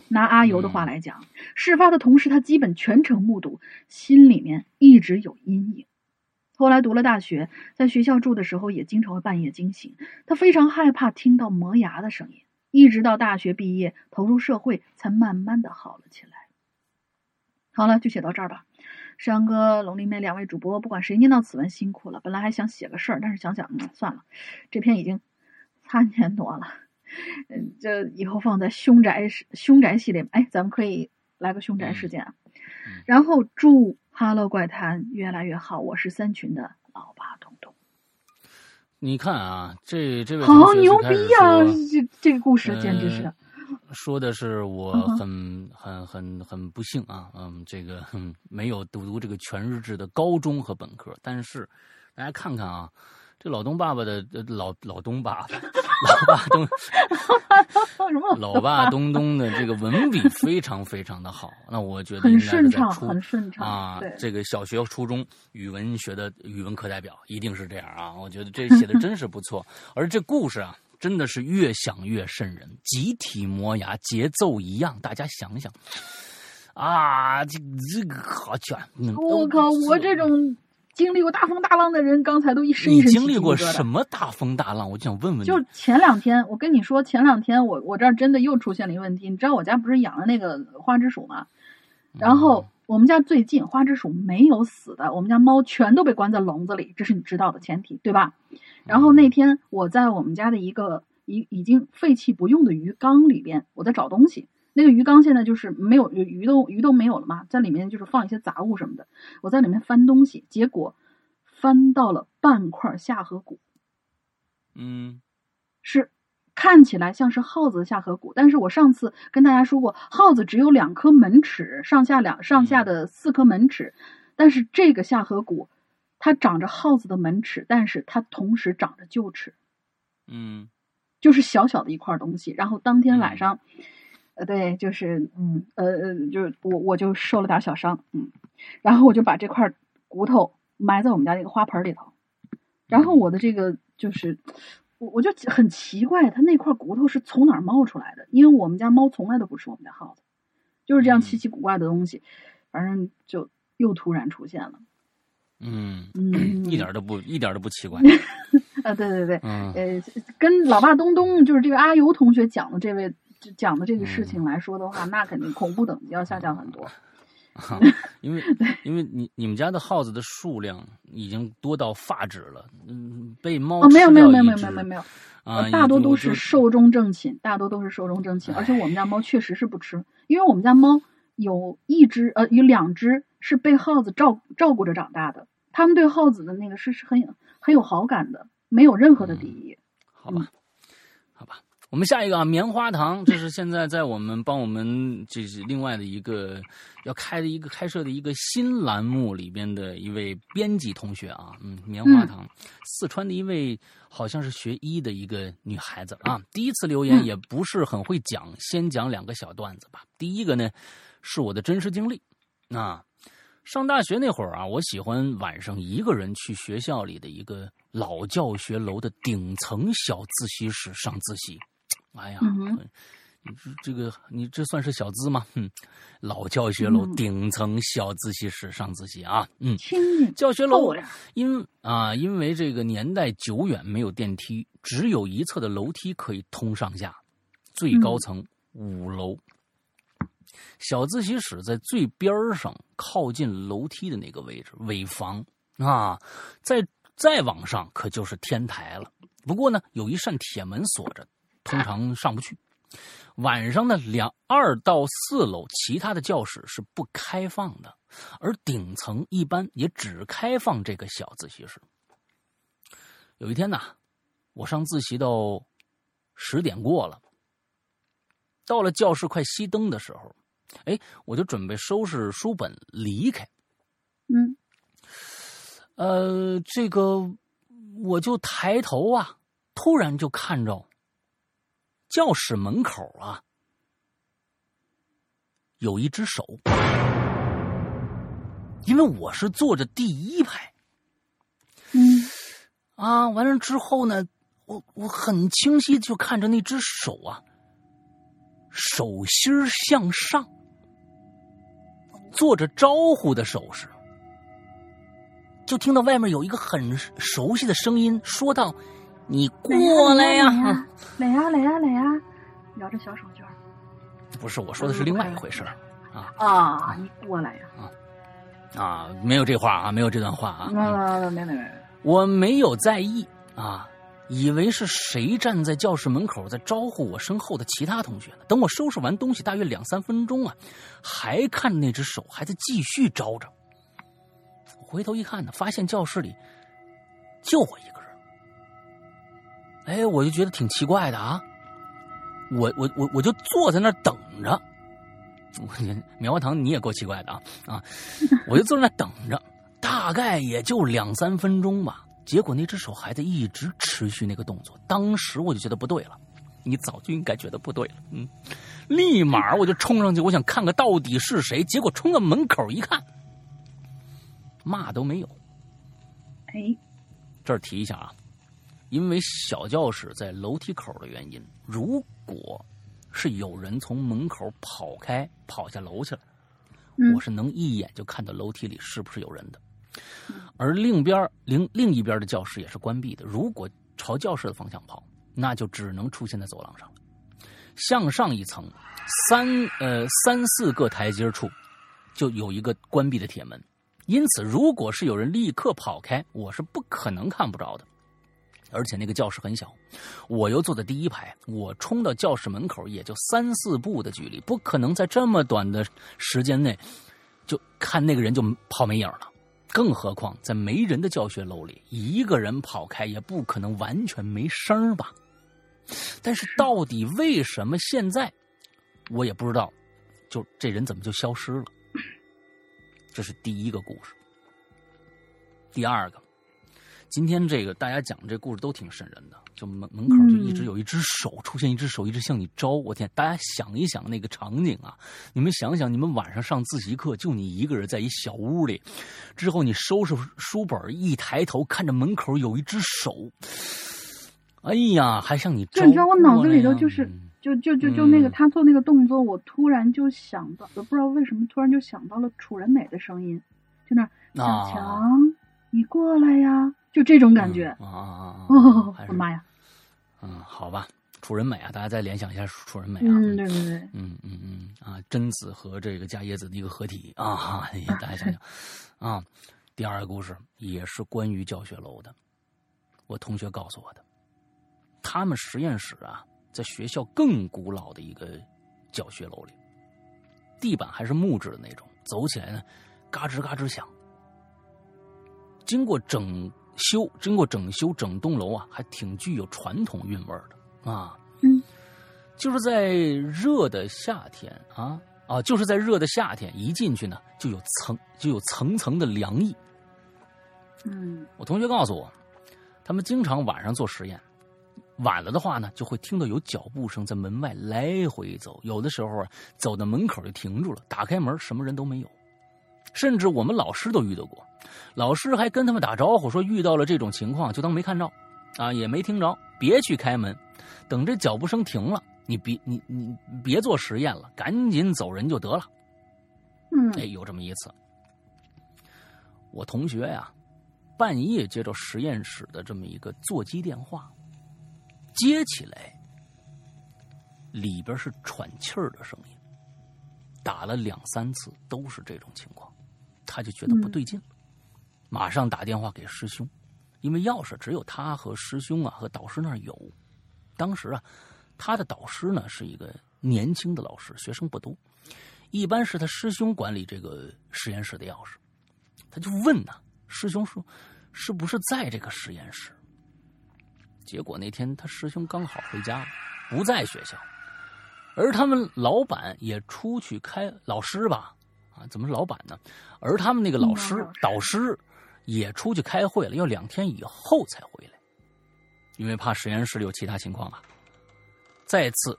拿阿尤的话来讲，事发的同时他基本全程目睹，心里面一直有阴影。后来读了大学，在学校住的时候也经常会半夜惊醒。他非常害怕听到磨牙的声音，一直到大学毕业投入社会，才慢慢的好了起来。好了，就写到这儿吧。山哥、龙鳞妹两位主播，不管谁念到此文辛苦了。本来还想写个事儿，但是想想，嗯，算了，这篇已经三年多了，嗯，这以后放在凶宅凶宅系列。哎，咱们可以来个凶宅事件啊。然后祝。哈喽，怪谈越来越好，我是三群的老爸东东。你看啊，这这位好牛逼呀！这这个故事简直是，说的是我很很很很不幸啊，嗯，这个没有读读这个全日制的高中和本科，但是大家看看啊。这老东爸爸的老老东爸爸，老爸东 老爸东东的这个文笔非常非常的好，那我觉得很顺畅，很顺畅啊。这个小学、初中语文学的语文课代表一定是这样啊。我觉得这写的真是不错，而这故事啊，真的是越想越瘆人。集体磨牙，节奏一样，大家想想啊，这这个好卷。我靠，我这种。经历过大风大浪的人，刚才都一身一身你经历过什么大风大浪？我就想问问你。就前两天，我跟你说，前两天我我这儿真的又出现了一个问题。你知道我家不是养了那个花枝鼠吗？然后我们家最近花枝鼠没有死的，我们家猫全都被关在笼子里，这是你知道的前提，对吧？然后那天我在我们家的一个已已经废弃不用的鱼缸里边，我在找东西。那个鱼缸现在就是没有鱼都鱼都没有了嘛，在里面就是放一些杂物什么的。我在里面翻东西，结果翻到了半块下颌骨。嗯，是看起来像是耗子的下颌骨，但是我上次跟大家说过，耗子只有两颗门齿，上下两上下的四颗门齿，但是这个下颌骨它长着耗子的门齿，但是它同时长着臼齿。嗯，就是小小的一块东西。然后当天晚上。呃，对，就是，嗯，呃呃，就是我我就受了点小伤，嗯，然后我就把这块骨头埋在我们家那个花盆里头，然后我的这个就是，我我就很奇怪，它那块骨头是从哪儿冒出来的？因为我们家猫从来都不吃我们家耗子，就是这样奇奇古怪的东西，反正就又突然出现了，嗯。嗯，一点都不一点都不奇怪，啊，对对对，呃，跟老爸东东就是这个阿尤同学讲的这位。讲的这个事情来说的话，那肯定恐怖等级要下降很多。因为 因为你你们家的耗子的数量已经多到发指了，嗯，被猫没有没有没有没有没有没有啊，大多都是寿终正寝，大多都是寿终正寝。而且我们家猫确实是不吃，因为我们家猫有一只呃有两只是被耗子照照顾着长大的，他们对耗子的那个是是很很有好感的，没有任何的敌意。好吧，好吧。我们下一个啊，棉花糖，这是现在在我们帮我们这是另外的一个要开的一个开设的一个新栏目里边的一位编辑同学啊，嗯，棉花糖，四川的一位好像是学医的一个女孩子啊，第一次留言也不是很会讲，先讲两个小段子吧。第一个呢是我的真实经历啊，上大学那会儿啊，我喜欢晚上一个人去学校里的一个老教学楼的顶层小自习室上自习。哎呀，你这这个你这算是小资吗？哼，老教学楼顶层小自习室上自习啊，嗯，教学楼因啊因为这个年代久远，没有电梯，只有一侧的楼梯可以通上下，最高层五楼，小自习室在最边上，靠近楼梯的那个位置，尾房啊，再再往上可就是天台了。不过呢，有一扇铁门锁着。通常上不去。晚上呢，两二到四楼其他的教室是不开放的，而顶层一般也只开放这个小自习室。有一天呢，我上自习到十点过了，到了教室快熄灯的时候，哎，我就准备收拾书本离开。嗯，呃，这个我就抬头啊，突然就看着。教室门口啊，有一只手，因为我是坐着第一排，嗯，啊，完了之后呢，我我很清晰就看着那只手啊，手心向上，做着招呼的手势，就听到外面有一个很熟悉的声音说道。你过来呀！来呀来呀来呀！摇 着小手绢不是，我说的是另外一回事啊啊！你过来呀！啊啊！没有这话啊，没有这段话啊！没没没我没有在意啊，以为是谁站在教室门口在招呼我身后的其他同学呢。等我收拾完东西，大约两三分钟啊，还看那只手还在继续招着。回头一看呢，发现教室里就我一个。哎，我就觉得挺奇怪的啊！我我我我就坐在那儿等着。棉花糖，你也够奇怪的啊啊！我就坐在那等着，大概也就两三分钟吧。结果那只手还在一直持续那个动作，当时我就觉得不对了。你早就应该觉得不对了，嗯。立马我就冲上去，我想看看到底是谁。结果冲到门口一看，嘛都没有。哎，这儿提一下啊。因为小教室在楼梯口的原因，如果是有人从门口跑开跑下楼去了，我是能一眼就看到楼梯里是不是有人的。而另边另另一边的教室也是关闭的，如果朝教室的方向跑，那就只能出现在走廊上了。向上一层，三呃三四个台阶处，就有一个关闭的铁门，因此如果是有人立刻跑开，我是不可能看不着的。而且那个教室很小，我又坐在第一排，我冲到教室门口也就三四步的距离，不可能在这么短的时间内就看那个人就跑没影了。更何况在没人的教学楼里，一个人跑开也不可能完全没声吧？但是到底为什么现在我也不知道，就这人怎么就消失了？这是第一个故事。第二个。今天这个大家讲这故事都挺瘆人的，就门门口就一直有一只手出现，一只手一直向你招。我天，大家想一想那个场景啊！你们想想，你们晚上上自习课，就你一个人在一小屋里，之后你收拾书本，一抬头看着门口有一只手，哎呀，还向你招。你知道我脑子里头就是就就就就那个他做那个动作，我突然就想到，我不知道为什么突然就想到了楚人美的声音，就那小强，你过来呀。就这种感觉啊啊啊！我的妈呀！嗯，好吧，楚人美啊，大家再联想一下楚人美啊。嗯，对对对。嗯嗯嗯啊，贞子和这个伽椰子的一个合体啊哈，大家想想啊。第二个故事也是关于教学楼的，我同学告诉我的，他们实验室啊，在学校更古老的一个教学楼里，地板还是木质的那种，走起来呢，嘎吱嘎吱响。经过整。修经过整修，整栋楼啊，还挺具有传统韵味的啊。嗯，就是在热的夏天啊啊，就是在热的夏天，一进去呢就有层就有层层的凉意。嗯，我同学告诉我，他们经常晚上做实验，晚了的话呢，就会听到有脚步声在门外来回走，有的时候啊，走到门口就停住了，打开门什么人都没有，甚至我们老师都遇到过，老师还跟他们打招呼说遇到了这种情况就当没看着，啊，也没听着，别去开门，等这脚步声停了。你别你你别做实验了，赶紧走人就得了。嗯，哎，有这么一次，我同学呀，半夜接到实验室的这么一个座机电话，接起来，里边是喘气儿的声音，打了两三次都是这种情况，他就觉得不对劲了，马上打电话给师兄，因为钥匙只有他和师兄啊和导师那儿有，当时啊。他的导师呢是一个年轻的老师，学生不多，一般是他师兄管理这个实验室的钥匙。他就问呢，师兄说是不是在这个实验室？结果那天他师兄刚好回家了，不在学校，而他们老板也出去开老师吧？啊，怎么是老板呢？而他们那个老师导师也出去开会了，要两天以后才回来，因为怕实验室里有其他情况啊。再次，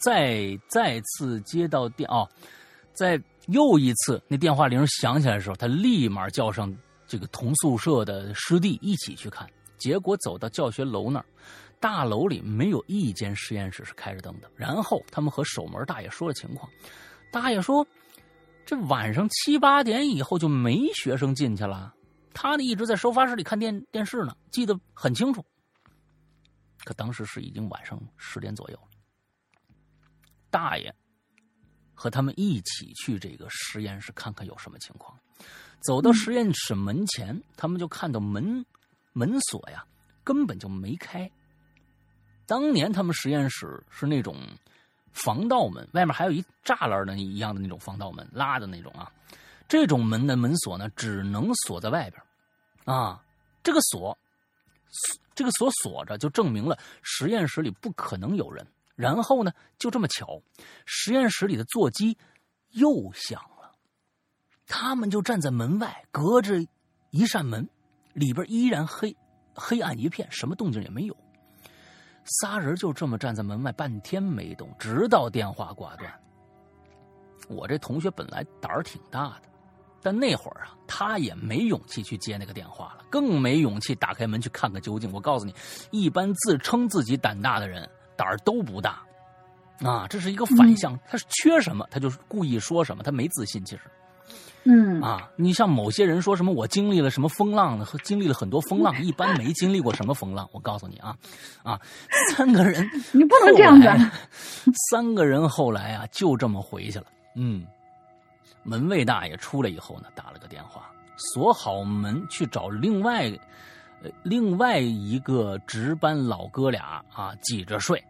再再次接到电哦，在又一次那电话铃响起来的时候，他立马叫上这个同宿舍的师弟一起去看。结果走到教学楼那儿，大楼里没有一间实验室是开着灯的。然后他们和守门大爷说了情况，大爷说，这晚上七八点以后就没学生进去了，他呢一直在收发室里看电电视呢，记得很清楚。可当时是已经晚上十点左右了，大爷和他们一起去这个实验室看看有什么情况。走到实验室门前，他们就看到门门锁呀根本就没开。当年他们实验室是那种防盗门，外面还有一栅栏的一样的那种防盗门，拉的那种啊。这种门的门锁呢，只能锁在外边啊。这个锁。这个锁锁着，就证明了实验室里不可能有人。然后呢，就这么巧，实验室里的座机又响了。他们就站在门外，隔着一扇门，里边依然黑黑暗一片，什么动静也没有。仨人就这么站在门外半天没动，直到电话挂断。我这同学本来胆儿挺大的。但那会儿啊，他也没勇气去接那个电话了，更没勇气打开门去看个究竟。我告诉你，一般自称自己胆大的人，胆儿都不大，啊，这是一个反向，他是缺什么，他就故意说什么，他没自信。其实，嗯，啊，你像某些人说什么我经历了什么风浪呢？经历了很多风浪，一般没经历过什么风浪。我告诉你啊，啊，三个人，你不能这样子。三个人后来啊，就这么回去了。嗯。门卫大爷出来以后呢，打了个电话，锁好门去找另外，呃，另外一个值班老哥俩啊，挤着睡。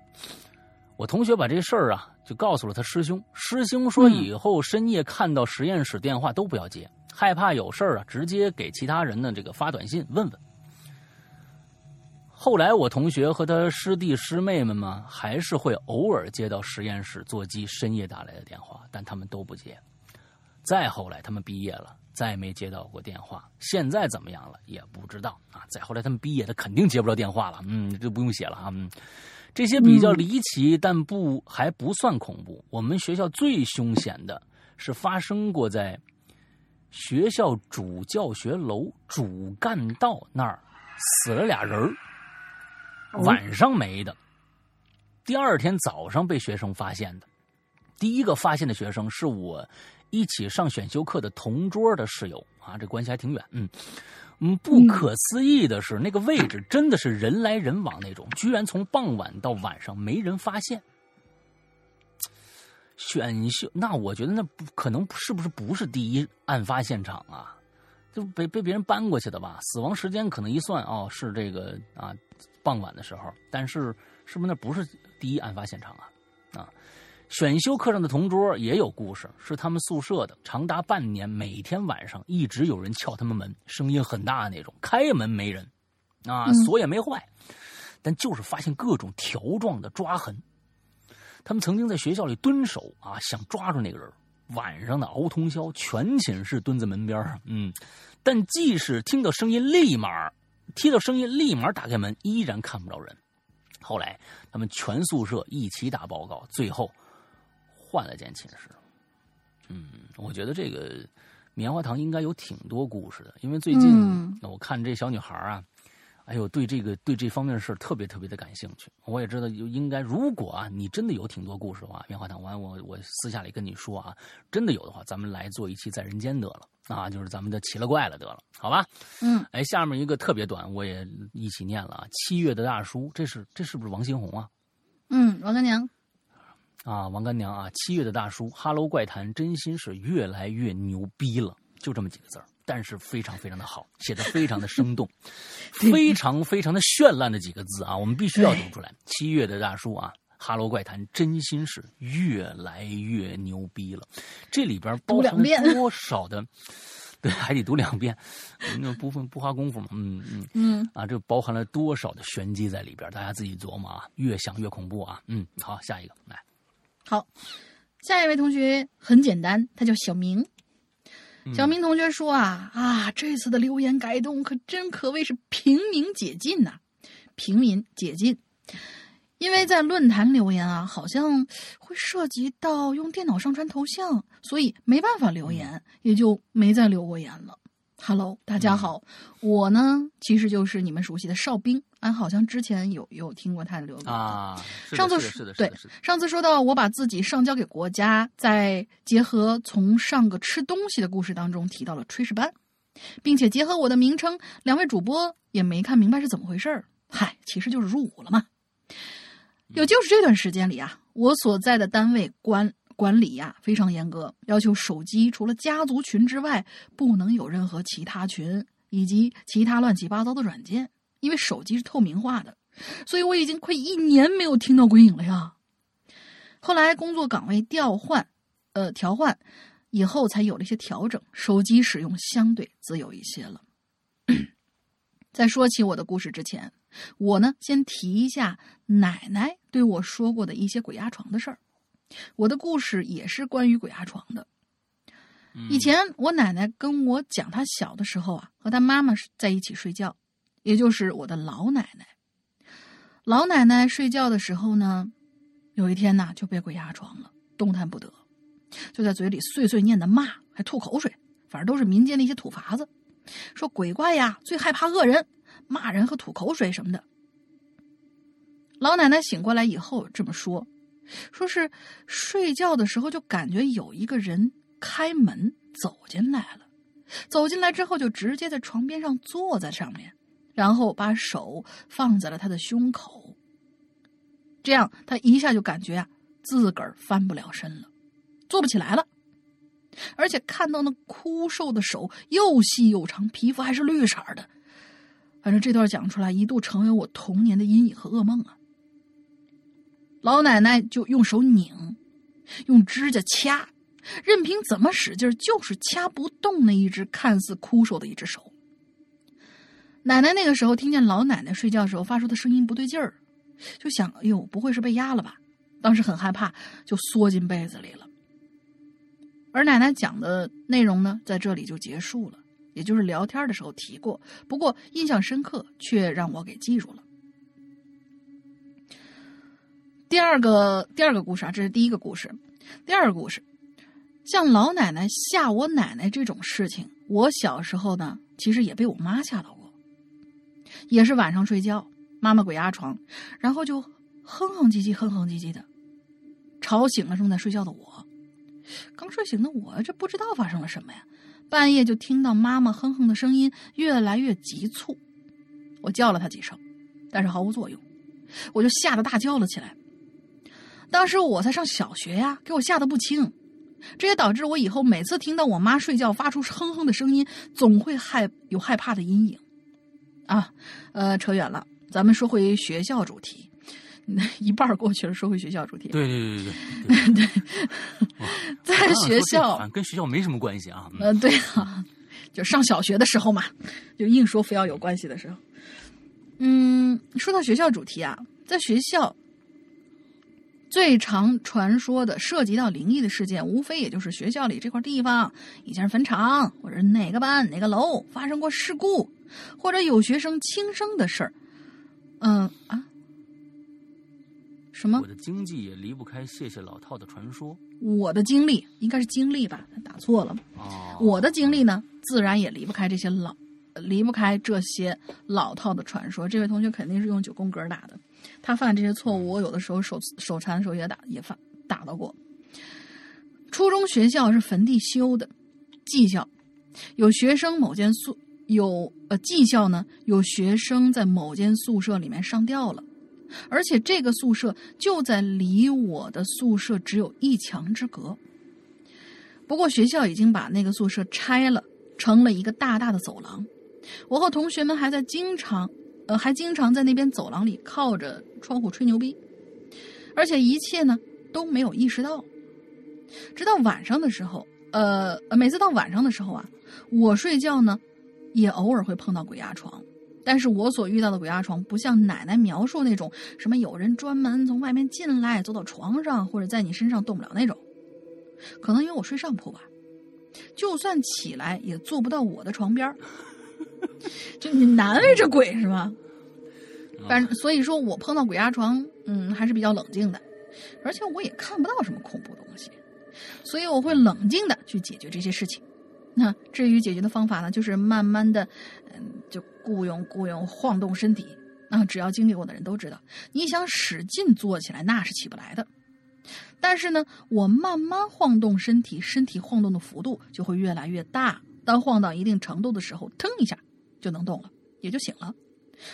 我同学把这事儿啊，就告诉了他师兄。师兄说以后深夜看到实验室电话都不要接，害怕有事儿啊，直接给其他人呢这个发短信问问。后来我同学和他师弟师妹们嘛，还是会偶尔接到实验室座机深夜打来的电话，但他们都不接。再后来，他们毕业了，再没接到过电话。现在怎么样了也不知道啊。再后来，他们毕业，他肯定接不着电话了。嗯，就不用写了啊。嗯，这些比较离奇，但不还不算恐怖。我们学校最凶险的是发生过在学校主教学楼主干道那儿死了俩人晚上没的，第二天早上被学生发现的。第一个发现的学生是我。一起上选修课的同桌的室友啊，这关系还挺远。嗯嗯，不可思议的是，那个位置真的是人来人往那种，居然从傍晚到晚上没人发现。选秀那我觉得那不可能，是不是不是第一案发现场啊？就被被别人搬过去的吧？死亡时间可能一算哦，是这个啊傍晚的时候，但是是不是那不是第一案发现场啊？啊？选修课上的同桌也有故事，是他们宿舍的，长达半年，每天晚上一直有人敲他们门，声音很大的那种。开门没人，啊，锁也没坏，但就是发现各种条状的抓痕。他们曾经在学校里蹲守啊，想抓住那个人。晚上的熬通宵，全寝室蹲在门边上嗯，但即使听到声音，立马听到声音，立马打开门，依然看不着人。后来他们全宿舍一起打报告，最后换了间寝室。嗯，我觉得这个棉花糖应该有挺多故事的，因为最近我看这小女孩啊。哎呦，对这个对这方面的事儿特别特别的感兴趣。我也知道，应该如果啊，你真的有挺多故事的话，棉花糖，完我我私下里跟你说啊，真的有的话，咱们来做一期在人间得了啊，就是咱们的奇了怪了得了，好吧？嗯，哎，下面一个特别短，我也一起念了啊。七月的大叔，这是这是不是王新红啊？嗯，王三娘。啊，王干娘啊，七月的大叔，哈喽怪谈真心是越来越牛逼了，就这么几个字儿。但是非常非常的好，写的非常的生动，非常非常的绚烂的几个字啊，我们必须要读出来。七月的大叔啊，哈喽怪谈真心是越来越牛逼了，这里边包含了多少的？对，还得读两遍，那不分不花功夫嘛。嗯嗯嗯啊，这包含了多少的玄机在里边？大家自己琢磨啊，越想越恐怖啊。嗯，好，下一个来。好，下一位同学很简单，他叫小明。小明同学说啊啊，这次的留言改动可真可谓是平民解禁呐，平民解禁，因为在论坛留言啊，好像会涉及到用电脑上传头像，所以没办法留言，也就没再留过言了。Hello，大家好，我呢其实就是你们熟悉的哨兵，俺好像之前有有听过他的留言啊。上次是的，对，上次说到我把自己上交给国家，在结合从上个吃东西的故事当中提到了炊事班，并且结合我的名称，两位主播也没看明白是怎么回事儿。嗨，其实就是入伍了嘛。有就是这段时间里啊，我所在的单位关。管理呀非常严格，要求手机除了家族群之外，不能有任何其他群以及其他乱七八糟的软件，因为手机是透明化的。所以我已经快一年没有听到鬼影了呀。后来工作岗位调换，呃调换以后才有了一些调整，手机使用相对自由一些了。在说起我的故事之前，我呢先提一下奶奶对我说过的一些鬼压床的事儿。我的故事也是关于鬼压床的。以前我奶奶跟我讲，她小的时候啊，和她妈妈在一起睡觉，也就是我的老奶奶。老奶奶睡觉的时候呢，有一天呐就被鬼压床了，动弹不得，就在嘴里碎碎念的骂，还吐口水，反正都是民间的一些土法子，说鬼怪呀最害怕恶人，骂人和吐口水什么的。老奶奶醒过来以后这么说。说是睡觉的时候就感觉有一个人开门走进来了，走进来之后就直接在床边上坐在上面，然后把手放在了他的胸口。这样他一下就感觉啊自个儿翻不了身了，坐不起来了，而且看到那枯瘦的手又细又长，皮肤还是绿色的。反正这段讲出来，一度成为我童年的阴影和噩梦啊。老奶奶就用手拧，用指甲掐，任凭怎么使劲，就是掐不动那一只看似枯瘦的一只手。奶奶那个时候听见老奶奶睡觉时候发出的声音不对劲儿，就想：“哎呦，不会是被压了吧？”当时很害怕，就缩进被子里了。而奶奶讲的内容呢，在这里就结束了，也就是聊天的时候提过，不过印象深刻，却让我给记住了。第二个第二个故事啊，这是第一个故事。第二个故事，像老奶奶吓我奶奶这种事情，我小时候呢，其实也被我妈吓到过。也是晚上睡觉，妈妈鬼压床，然后就哼哼唧唧、哼哼唧唧的，吵醒了正在睡觉的我。刚睡醒的我，这不知道发生了什么呀？半夜就听到妈妈哼哼的声音越来越急促，我叫了她几声，但是毫无作用，我就吓得大叫了起来。当时我才上小学呀，给我吓得不轻，这也导致我以后每次听到我妈睡觉发出哼哼的声音，总会害有害怕的阴影。啊，呃，扯远了，咱们说回学校主题，一半过去了，说回学校主题。对对对对对，在学校跟学校没什么关系啊。呃，对啊，就上小学的时候嘛，就硬说非要有关系的时候。嗯，说到学校主题啊，在学校。最常传说的涉及到灵异的事件，无非也就是学校里这块地方以前是坟场，或者哪个班哪个楼发生过事故，或者有学生轻生的事儿。嗯啊，什么我？的经济也离不开谢谢老套的传说。我的经历应该是经历吧？他打错了。哦，我的经历呢，自然也离不开这些老，离不开这些老套的传说。这位同学肯定是用九宫格打的，他犯这些错误，我有的时候手手残的时候也打也犯打到过。初中学校是坟地修的，技校有学生某间宿有呃技校呢有学生在某间宿舍里面上吊了。而且这个宿舍就在离我的宿舍只有一墙之隔。不过学校已经把那个宿舍拆了，成了一个大大的走廊。我和同学们还在经常，呃，还经常在那边走廊里靠着窗户吹牛逼，而且一切呢都没有意识到。直到晚上的时候，呃，每次到晚上的时候啊，我睡觉呢，也偶尔会碰到鬼压床。但是我所遇到的鬼压床，不像奶奶描述那种什么有人专门从外面进来，走到床上或者在你身上动不了那种。可能因为我睡上铺吧，就算起来也坐不到我的床边儿。就你难为这鬼是吗？反正所以说我碰到鬼压床，嗯，还是比较冷静的，而且我也看不到什么恐怖东西，所以我会冷静的去解决这些事情。那至于解决的方法呢，就是慢慢的，嗯，就雇佣雇佣晃动身体。啊，只要经历过的人都知道，你想使劲坐起来，那是起不来的。但是呢，我慢慢晃动身体，身体晃动的幅度就会越来越大。当晃到一定程度的时候，腾一下就能动了，也就醒了。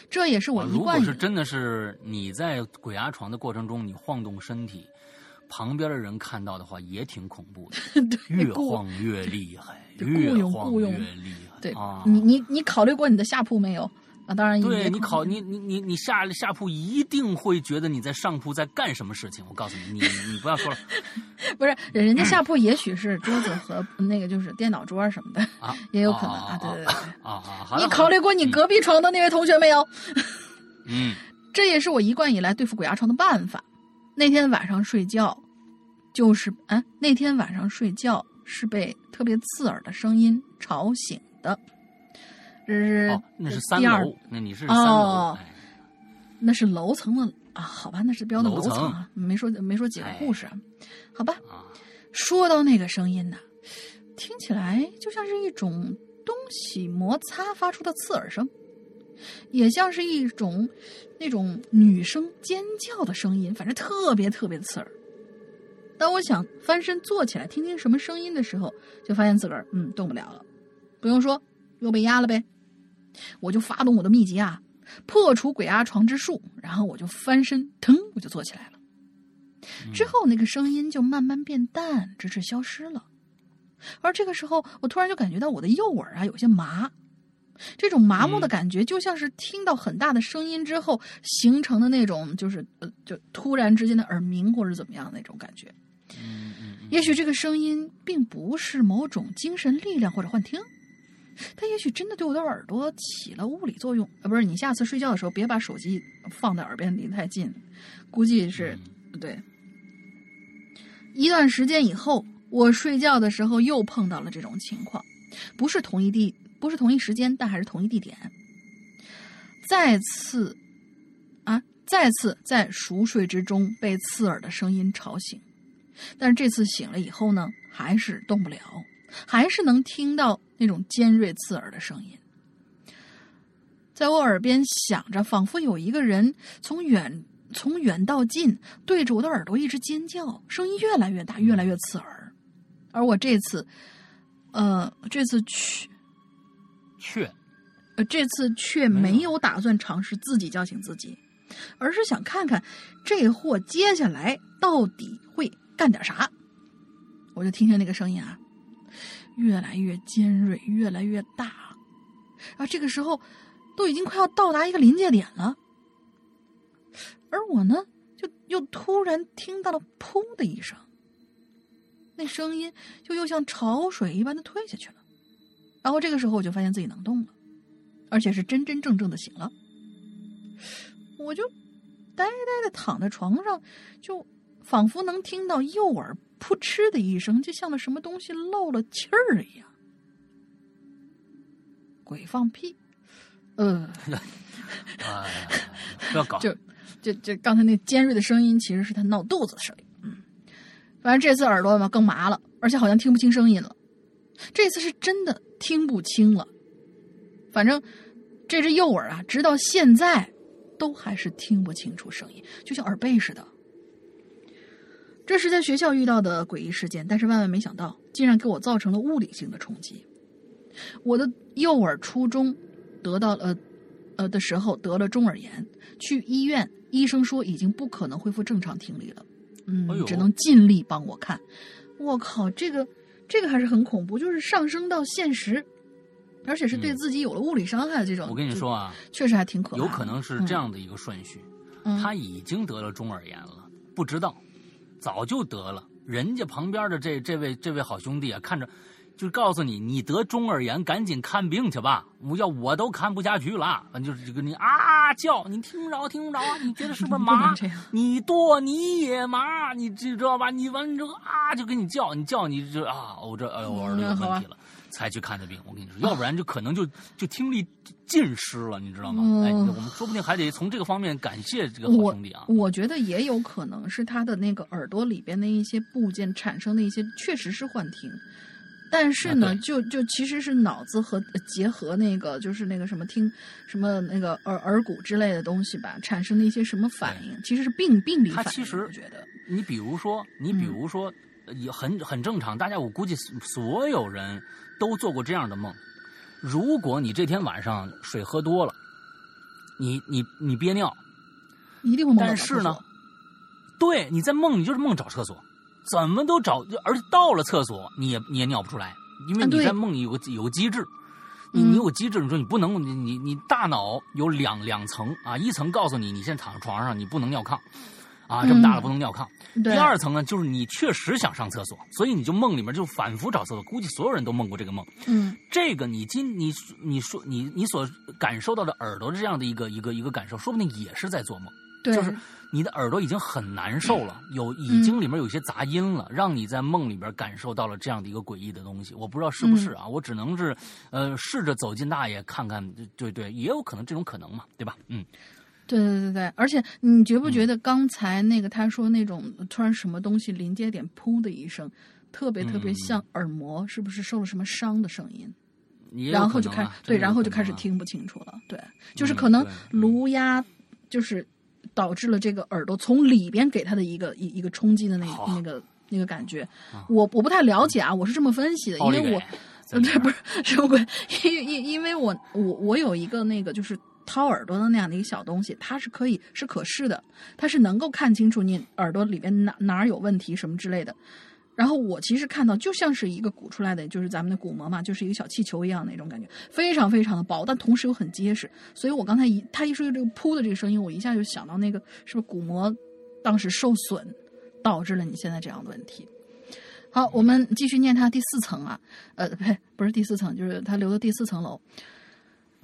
这也是我一如果是真的是你在鬼压床的过程中，你晃动身体，旁边的人看到的话也挺恐怖的，越晃越 厉害，越晃越厉害。对啊，你你你考虑过你的下铺没有？啊，当然也对你考考你你你你下下铺一定会觉得你在上铺在干什么事情。我告诉你，你你不要说了 不是人家下铺也许是桌子和那个就是电脑桌什么的，啊，也有可能啊啊。对对对，啊啊！好你考虑过你隔壁床的那位同学没有？嗯 这也是我一贯以来对付鬼压床的办法。那天晚上睡觉，就是啊，那天晚上睡觉是被特别刺耳的声音吵醒的。这是、哦，那是三第二楼，那你是三楼哦，哎那是楼层的啊，好吧，那是标的楼层啊，没说没说几个哎护士啊，好吧。啊，说到那个声音呢，听起来就像是一种东西摩擦发出的刺耳声，也像是一种那种女生尖叫的声音，反正特别特别的刺耳。当我想翻身坐起来听听什么声音的时候，就发现自个儿嗯动不了了，不用说又被压了呗。我就发动我的秘籍啊，破除鬼压床之术，然后我就翻身，腾我就坐起来了。之后那个声音就慢慢变淡，直至消失了。而这个时候，我突然就感觉到我的右耳啊有些麻，这种麻木的嗯感觉就像是听到很大的声音之后形成的那种，就是呃，就突然之间的耳鸣或者怎么样的那种感觉。也许这个声音并不是某种精神力量或者幻听，它也许真的对我的耳朵起了物理作用。啊，不是，你下次睡觉的时候别把手机放在耳边离太近，估计是对。一段时间以后，我睡觉的时候又碰到了这种情况，不是同一地，不是同一时间，但还是同一地点。再次，啊，再次在熟睡之中被刺耳的声音吵醒。但是这次醒了以后呢，还是动不了，还是能听到那种尖锐刺耳的声音，在我耳边响着，仿佛有一个人从远从远到近对着我的耳朵一直尖叫，声音越来越大，越来越刺耳。而我这次，呃，这次去，去呃，这次却没有打算尝试自己叫醒自己，而是想看看这货接下来到底会干点啥。我就听听那个声音啊，越来越尖锐，越来越大，啊，这个时候都已经快要到达一个临界点了。而我呢，就又突然听到了“噗”的一声，那声音就又像潮水一般的退下去了。然后这个时候我就发现自己能动了。而且是真真正正的醒了，我就呆呆的躺在床上，就仿佛能听到右耳扑哧的一声，就像那什么东西漏了气儿一样。鬼放屁，呃，哎，不要搞，就就就刚才那尖锐的声音，其实是他闹肚子的声音。嗯，反正这次耳朵嘛更麻了，而且好像听不清声音了。这次是真的听不清了。反正这只右耳啊，直到现在都还是听不清楚声音，就像耳背似的。这是在学校遇到的诡异事件，但是万万没想到，竟然给我造成了物理性的冲击。我的右耳初中得到呃呃的时候得了中耳炎，去医院，医生说已经不可能恢复正常听力了，嗯，只能尽力帮我看。我靠，这个这个还是很恐怖，就是上升到现实，而且是对自己有了物理伤害这种。我跟你说啊，确实还挺可怕。有可能是这样的一个顺序，他已经得了中耳炎了，不知道。早就得了，人家旁边的这这位这位好兄弟啊，看着就告诉你，你得中耳炎，赶紧看病去吧。我要我都看不下去了，反正就是跟你啊叫，你听不着听不着啊？你觉得是不是麻？你剁你也麻，你知道吧？你完了之后啊，就给你叫，你叫你就啊，我这哎我耳朵有问题了。才去看的病，我跟你说，要不然就 可能就就听力尽失了，你知道吗？哎，我们说不定还得从这个方面感谢这个好兄弟啊。我觉得也有可能是他的那个耳朵里边的一些部件产生的一些，确实是幻听，但是呢，就就其实是脑子和结合那个就是那个什么听什么那个耳耳骨之类的东西吧，产生的一些什么反应，其实是病病理反应。其实我觉得，你比如说，你比如说，也很很正常，大家我估计所有人。都做过这样的梦，如果你这天晚上水喝多了，你你你憋尿，一定会梦但是呢，对，你在梦里就是梦找厕所，怎么都找，而且到了厕所你也你也尿不出来，因为你在梦里有个有个机制，你你有机制，你说你不能，你你你大脑有两两层啊，一层告诉你你现在躺在床上你不能尿炕。啊，这么大了不能尿炕。第二层呢，就是你确实想上厕所，所以你就梦里面就反复找厕所。估计所有人都梦过这个梦。嗯，这个你今你你说你你所感受到的耳朵这样的一个一个一个感受，说不定也是在做梦。对，就是你的耳朵已经很难受了，有已经里面有些杂音了，让你在梦里边感受到了这样的一个诡异的东西。我不知道是不是啊，我只能是呃试着走进大爷看看。对对，也有可能这种可能嘛，对吧？嗯。对对对对，而且你觉不觉得刚才那个他说那种突然什么东西临界点砰的一声，特别特别像耳膜是不是受了什么伤的声音？然后就开始对，然后就开始听不清楚了。对，就是可能颅压就是导致了这个耳朵从里边给他的一个一一个冲击的那那个那个感觉。我我不太了解啊，我是这么分析的，因为我 对不是什么鬼？因因因为我我我有一个那个就是。掏耳朵的那样的一个小东西，它是可以是可视的，它是能够看清楚你耳朵里边哪哪儿有问题什么之类的。然后我其实看到就像是一个鼓出来的，就是咱们的鼓膜嘛，就是一个小气球一样那种感觉，非常非常的薄，但同时又很结实。所以我刚才一他一说这个噗的这个声音，我一下就想到那个是不是鼓膜当时受损导致了你现在这样的问题。好，我们继续念它第四层啊，呃，呸，不是第四层，就是它留的第四层楼。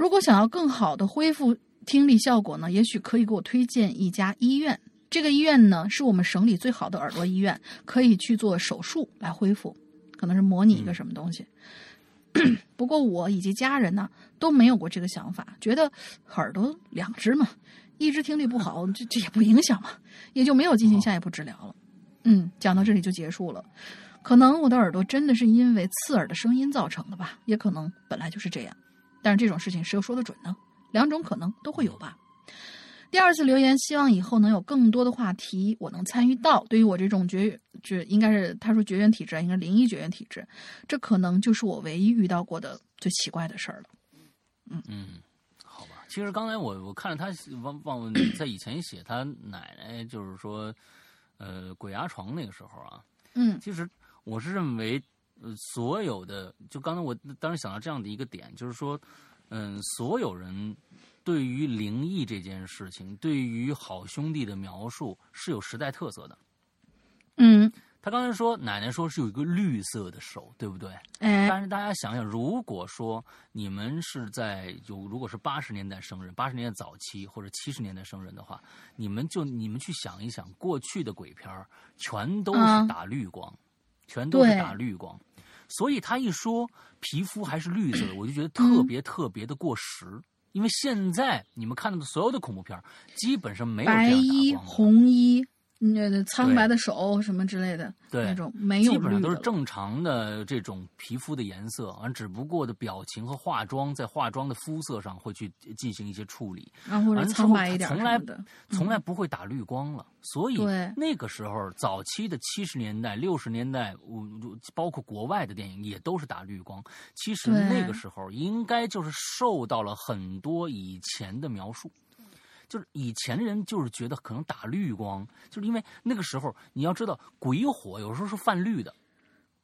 如果想要更好的恢复听力效果呢，也许可以给我推荐一家医院。这个医院呢，是我们省里最好的耳朵医院，可以去做手术来恢复，可能是模拟一个什么东西。不过我以及家人呢都没有过这个想法，觉得耳朵两只嘛，一只听力不好，这这也不影响嘛，也就没有进行下一步治疗了。嗯，讲到这里就结束了。可能我的耳朵真的是因为刺耳的声音造成的吧，也可能本来就是这样。但是这种事情谁又说得准呢？两种可能都会有吧。第二次留言，希望以后能有更多的话题我能参与到。对于我这种绝绝，应该是他说绝缘体质，应该灵异绝缘体质，这可能就是我唯一遇到过的最奇怪的事儿了。嗯嗯，好吧。其实刚才我我看着他忘忘在以前写他奶奶，就是说呃鬼压床那个时候啊。嗯，其实我是认为。呃，所有的就刚才我当时想到这样的一个点，就是说，嗯，所有人对于灵异这件事情，对于好兄弟的描述是有时代特色的。嗯，他刚才说奶奶说是有一个绿色的手，对不对？哎，但是大家想想，如果说你们是在有如果是八十年代生人，八十年代早期或者七十年代生人的话，你们就你们去想一想，过去的鬼片儿全都是嗯打绿光，全都是打绿光，所以他一说皮肤还是绿色的，我就觉得嗯特别特别的过时。因为现在你们看到的所有的恐怖片，基本上没有这白样衣。红衣，那苍白的手什么之类的，对那种没有基本上都是正常的这种皮肤的颜色，而只不过的表情和化妆在化妆的肤色上会去进行一些处理，然后苍白一点从来的。从来不会打绿光了。所以那个时候早期的七十年代、六十年代，我包括国外的电影也都是打绿光。其实那个时候应该就是受到了很多以前的描述。就是以前的人就是觉得可能打绿光，就是因为那个时候你要知道鬼火有时候是泛绿的，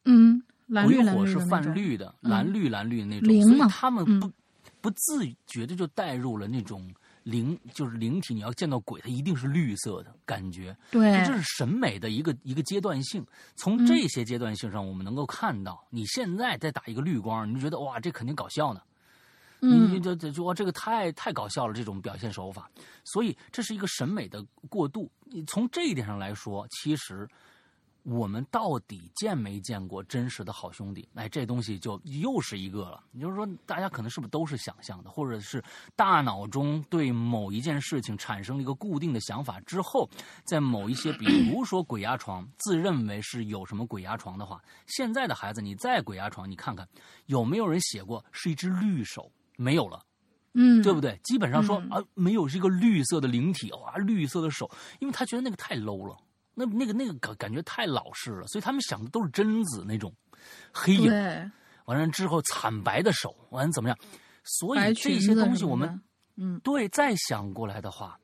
嗯，蓝绿蓝鬼火是。泛绿的，嗯蓝绿蓝绿的那种，所以他们嗯不、不自觉的就带入了那种灵，就是灵体。你要见到鬼，它一定是绿色的感觉，对，这是审美的一个一个阶段性。从这些阶段性上，我们能够看到，你现在再打一个绿光，你就觉得哇，这肯定搞笑呢。你嗯，就就就哇，这个太太搞笑了，这种表现手法，所以这是一个审美的过渡。你从这一点上来说，其实我们到底见没见过真实的好兄弟？哎，这东西就又是一个了。也就是说，大家可能是不是都是想象的，或者是大脑中对某一件事情产生了一个固定的想法之后，在某一些，比如说鬼压床，自认为是有什么鬼压床的话，现在的孩子，你再鬼压床，你看看有没有人写过是一只绿手？没有了，嗯，对不对？基本上说、嗯啊，没有这个绿色的灵体，哇，绿色的手，因为他觉得那个太 low 了，那那个那个感感觉太老式了，所以他们想的都是贞子那种黑影，对，完了之后惨白的手，完了怎么样？所以这些东西我们嗯，对再想过来的话，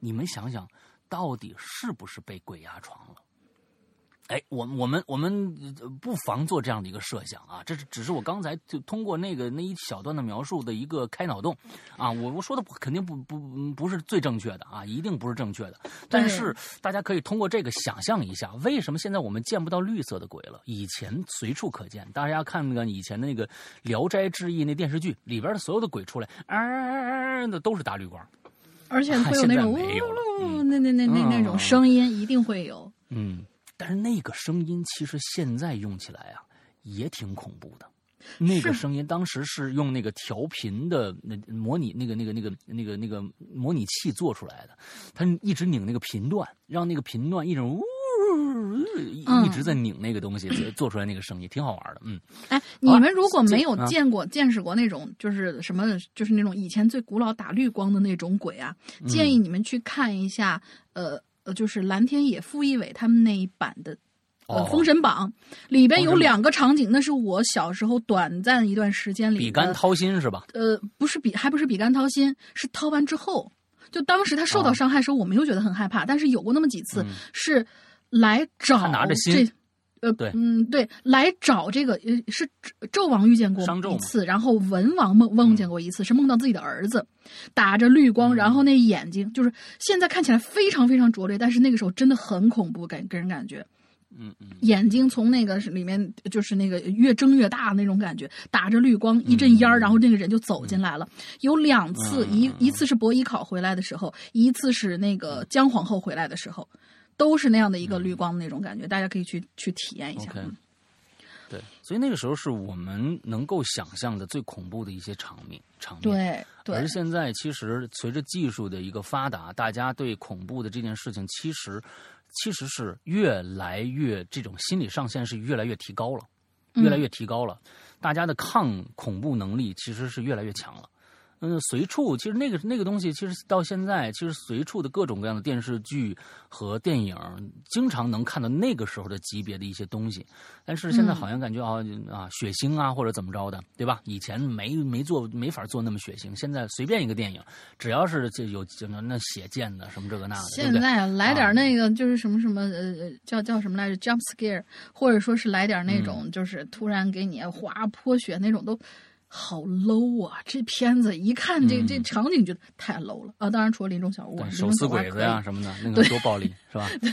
你们想想，到底是不是被鬼压床了？哎，我我们我们呃不妨做这样的一个设想啊，这是只是我刚才就通过那个那一小段的描述的一个开脑洞啊，我我说的肯定不不不是最正确的啊，一定不是正确的，但是大家可以通过这个想象一下，为什么现在我们见不到绿色的鬼了？以前随处可见，大家看那个以前的那个《聊斋志异》那电视剧里边的所有的鬼出来，啊的都是打绿光，而且会有那种现在没有了那那那那那种嗯声音，一定会有。嗯，但是那个声音其实现在用起来啊，也挺恐怖的。那个声音当时是用那个调频的那模拟那个那个那个那个那个模拟器做出来的，它一直拧那个频段，让那个频段一直呜一直在拧那个东西，做出来那个声音挺好玩的。嗯，哎，你们如果没有见过、见识过那种，就是什么，就是那种以前最古老打绿光的那种鬼啊，嗯建议你们去看一下，呃呃，就是蓝天野、傅艺伟他们那一版的。封神榜》里边有两个场景，那是我小时候短暂一段时间里的比干掏心是吧？呃，不是比，还不是比干掏心，是掏完之后，就当时他受到哦伤害的时候，我没有觉得很害怕，但是有过那么几次、嗯是来找他拿着心这。呃，对嗯，对，来找这个呃是纣王遇见过一次，然后文王梦梦见过一次，是梦到自己的儿子打着绿光，嗯然后那眼睛就是现在看起来非常非常拙劣，但是那个时候真的很恐怖，感给人感觉。嗯嗯，眼睛从那个里面就是那个越睁越大那种感觉，打着绿光一阵烟儿，嗯然后那个人就走进来了。有两次，嗯一一次是伯邑考回来的时候，一次是那个姜皇后回来的时候，都是那样的一个绿光的那种感觉，大家可以去去体验一下。对，所以那个时候是我们能够想象的最恐怖的一些场面场面。对对而现在其实随着技术的一个发达，大家对恐怖的这件事情，其实其实是越来越这种心理上限是越来越提高了，越来越提高了，大家的抗恐怖能力其实是越来越强了。嗯，随处其实那个那个东西，其实到现在，其实随处的各种各样的电视剧和电影，经常能看到那个时候的级别的一些东西。但是现在好像感觉啊、啊血腥啊或者怎么着的，对吧？以前没没做没法做那么血腥，现在随便一个电影，只要是就有那血溅的什么这个那的，现？在来点那个就是什么什么呃呃叫叫什么来着 jump scare，或者说是来点那嗯种就是突然给你哗泼血那种都。好 low 啊！这片子一看这、嗯这场景就太 low 了啊！当然除了林中小屋手撕鬼子呀什么的，那个多暴力是吧？对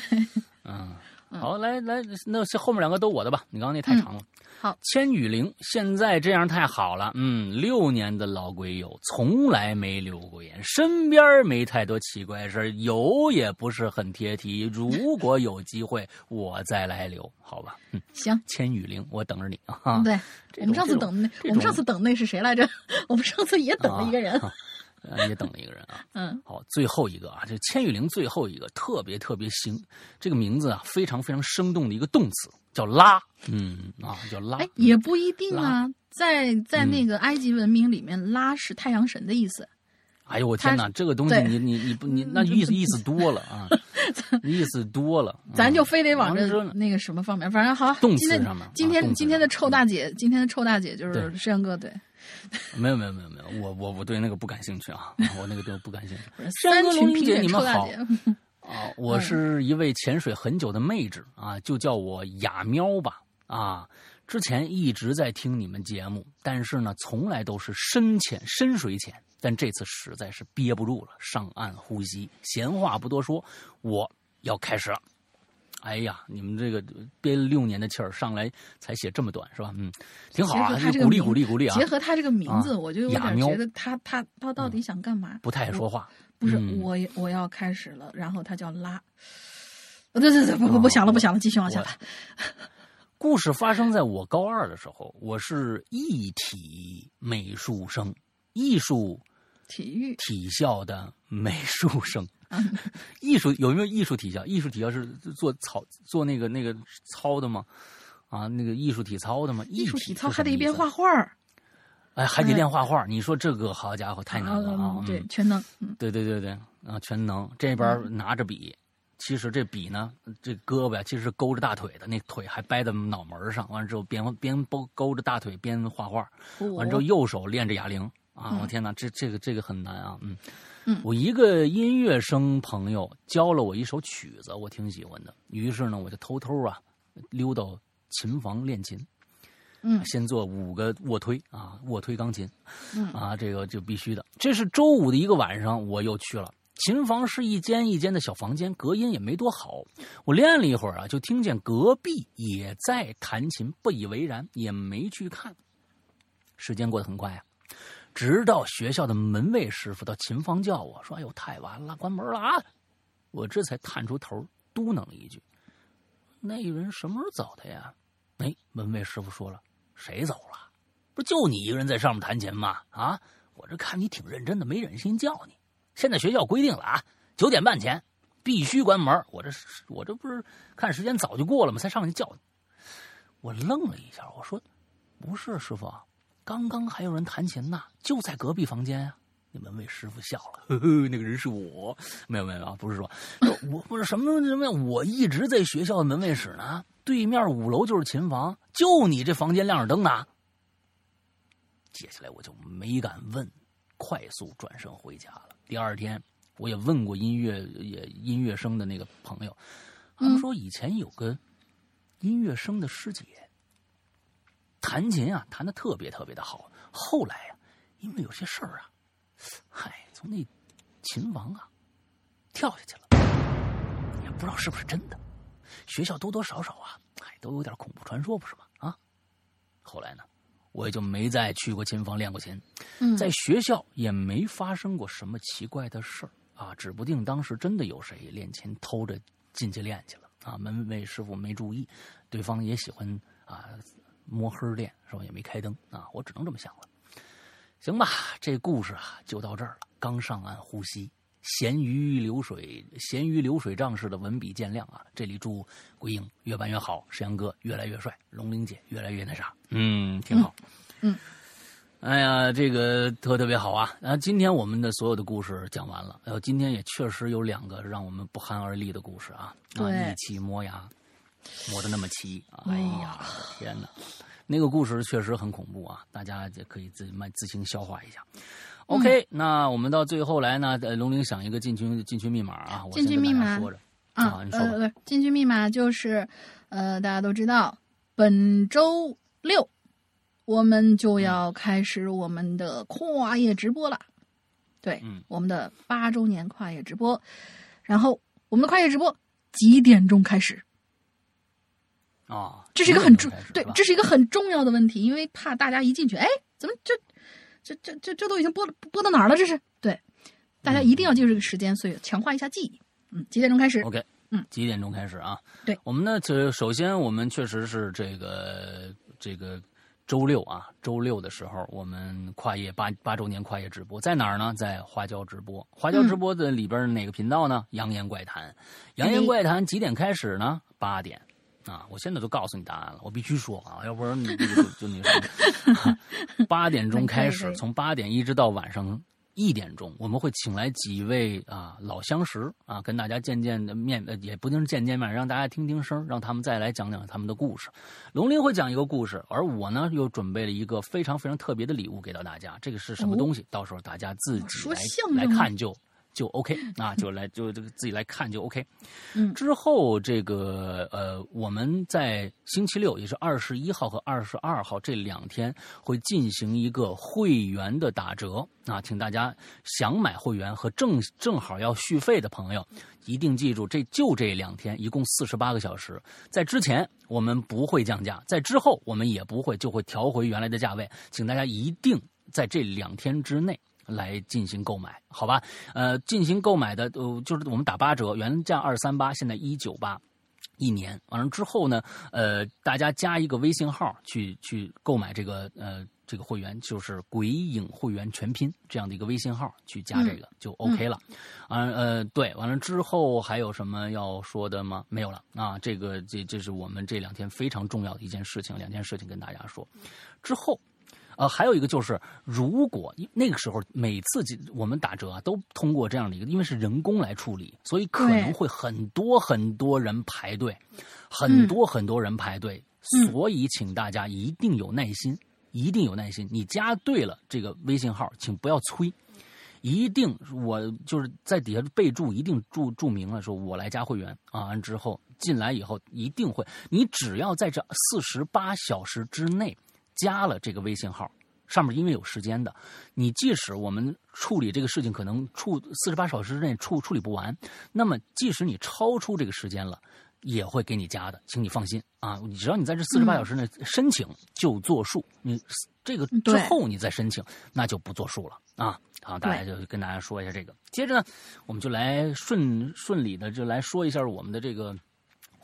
嗯，好，来来，那后面两个都我的吧，你刚刚那太长了。好，千羽灵，现在这样太好了。嗯，六年的老鬼友，从来没留过言，身边没太多奇怪事有也不是很贴题。如果有机会，我再来留，好吧？嗯，行。千羽灵，我等着你啊。对，我们上次等那，我们上次等那是谁来着？我们上次也等了一个人。也等了一个人啊，嗯，好，最后一个啊，这千羽灵最后一个特别特别新，这个名字啊非常非常生动的一个动词叫拉，嗯啊叫拉，哎也不一定啊，在在那个埃及文明里面，拉是太阳神的意思。哎呦我天哪，这个东西你你你不你 那意思意思多了啊，意思多了，咱就非得往这那个什么方面，反正好，动词上面，今天今天的臭大姐，今天的臭大姐就是摄像哥对。没有没有没有没有，我我我对那个不感兴趣啊，我那个都不感兴趣。三群萍姐，你们好啊！我是一位潜水很久的妹纸啊，就叫我雅喵吧啊。之前一直在听你们节目，但是呢，从来都是深潜深水潜，但这次实在是憋不住了，上岸呼吸。闲话不多说，我要开始了。哎呀，你们这个憋了六年的气儿上来才写这么短是吧？嗯，挺好啊，鼓励鼓励鼓励啊！结合他这个名字，我就有点觉得他他他到底想干嘛？不太爱说话。不是我我要开始了，然后他叫拉。对对对，不不不想了不想了，继续往下来。故事发生在我高二的时候，我是艺体美术生，艺术体育体校的美术生。艺术有没有艺术体校？艺术体校是做操做那个那个操的吗？啊，那个艺术体操的吗？艺术体操还得一边画画哎，还得练画画。你说这个好家伙，太难了啊！对，全能。对对对对，啊，全能。这边拿着笔，其实这笔呢，这胳膊呀，其实是勾着大腿的，那腿还掰在脑门上。完了之后，边边勾勾着大腿边画画。完之后，右手练着哑铃。啊，我天哪，这这个这个很难啊，嗯。我一个音乐生朋友教了我一首曲子，我挺喜欢的。于是呢，我就偷偷啊溜到琴房练琴。嗯，先做五个卧推啊，卧推钢琴。嗯，啊，这个就必须的。这是周五的一个晚上，我又去了琴房，是一间一间的小房间，隔音也没多好。我练了一会儿啊，就听见隔壁也在弹琴，不以为然，也没去看。时间过得很快啊。直到学校的门卫师傅到琴房叫我说：“哎呦，太晚了，关门了啊！”我这才探出头，嘟囔了一句：“那人什么时候走的呀？”哎，门卫师傅说了：“谁走了？不就你一个人在上面弹琴吗？啊，我这看你挺认真的，没忍心叫你。现在学校规定了啊，九点半前必须关门。我这我这不是看时间早就过了吗？才上去叫你。”我愣了一下，我说：“不是，师傅。”刚刚还有人弹琴呢，就在隔壁房间啊！那门卫师傅笑了，呵呵，那个人是我，没有没有啊，不是说，我不是什么什么，我一直在学校的门卫室呢，对面五楼就是琴房，就你这房间亮着灯呢。接下来我就没敢问，快速转身回家了。第二天，我也问过音乐也音乐生的那个朋友，他们说以前有个音乐生的师姐。弹琴啊，弹的特别特别的好。后来啊，因为有些事儿啊，嗨，从那琴房啊跳下去了，也不知道是不是真的。学校多多少少啊，哎，都有点恐怖传说，不是吗？啊，后来呢，我也就没再去过琴房练过琴。在学校也没发生过什么奇怪的事儿啊，指不定当时真的有谁练琴偷着进去练去了啊。门卫师傅没注意，对方也喜欢啊。摸黑练是吧？也没开灯啊，我只能这么想了。行吧，这故事啊就到这儿了。刚上岸呼吸，咸鱼流水，咸鱼流水账式的文笔见谅啊。这里祝鬼影越办越好，石阳哥越来越帅，龙玲姐越来越那啥。嗯，挺好。嗯，哎呀，这个特特别好啊。啊，今天我们的所有的故事讲完了。呃，今天也确实有两个让我们不寒而栗的故事啊。对，一起磨牙。磨的那么齐，哎呀，天哪！那个故事确实很恐怖啊，大家也可以自慢自行消化一下。OK，那我们到最后来呢，龙玲想一个进群进群密码啊，进群密码说着啊，你说吧。进群密码就是，呃，大家都知道，本周六我们就要开始我们的跨业直播了。对，我们的八周年跨业直播，然后我们的跨业直播几点钟开始？啊，这是一个很重对，这是一个很重要的问题，因为怕大家一进去，哎，怎么这这这这这都已经播播到哪儿了？这是对，大家一定要记住这个时间，所以强化一下记忆。嗯，几点钟开始？OK，嗯，几点钟开始啊？对我们呢，就首先我们确实是这个这个周六啊，周六的时候我们跨业八八周年跨业直播，在哪儿呢？在花椒直播。花椒直播的里边哪个频道呢？扬言怪谈。扬言怪谈几点开始呢？八点。啊！我现在都告诉你答案了，我必须说啊，要不然你就就就那什么。八点钟开始，从八点一直到晚上一点钟，我们会请来几位啊老相识啊，跟大家见见的面，呃，也不一定是见见面，让大家听听声，让他们再来讲讲他们的故事。龙鳞会讲一个故事，而我呢又准备了一个非常非常特别的礼物给到大家。这个是什么东西？到时候大家自己来看就就 OK 啊，就来就这个自己来看就 OK。嗯之后这个呃，我们在星期六，也是二十一号和二十二号这两天会进行一个会员的打折啊，请大家想买会员和正正好要续费的朋友，一定记住，这就这两天，一共四十八个小时。在之前我们不会降价，在之后我们也不会，就会调回原来的价位，请大家一定在这两天之内。来进行购买，好吧？呃，进行购买的，呃，就是我们打八折，原价二三八，现在一九八。一年完了之后呢，呃，大家加一个微信号去去购买这个呃这个会员，就是“鬼影会员全拼”这样的一个微信号去加这个、就 OK 了。啊呃对，完了之后还有什么要说的吗？没有了啊，这个这这是我们这两天非常重要的一件事情，两件事情跟大家说。之后呃，还有一个就是，如果那个时候每次我们打折啊，都通过这样的一个，因为是人工来处理，所以可能会很多很多人排队，很多很多人排队，嗯、所以请大家一定有耐心，一定有耐心。你加对了这个微信号，请不要催，一定我就是在底下备注，一定注注明了说我来加会员啊，完之后进来以后一定会，你只要在这四十八小时之内。加了这个微信号，上面因为有时间的，你即使我们处理这个事情可能处四十八小时之内处处理不完，那么即使你超出这个时间了，也会给你加的，请你放心啊！只要你在这四十八小时内申请就作数，你这个之后你再申请那就不作数了啊！好，大家就跟大家说一下这个。接着呢，我们就来顺顺理的就来说一下我们的这个。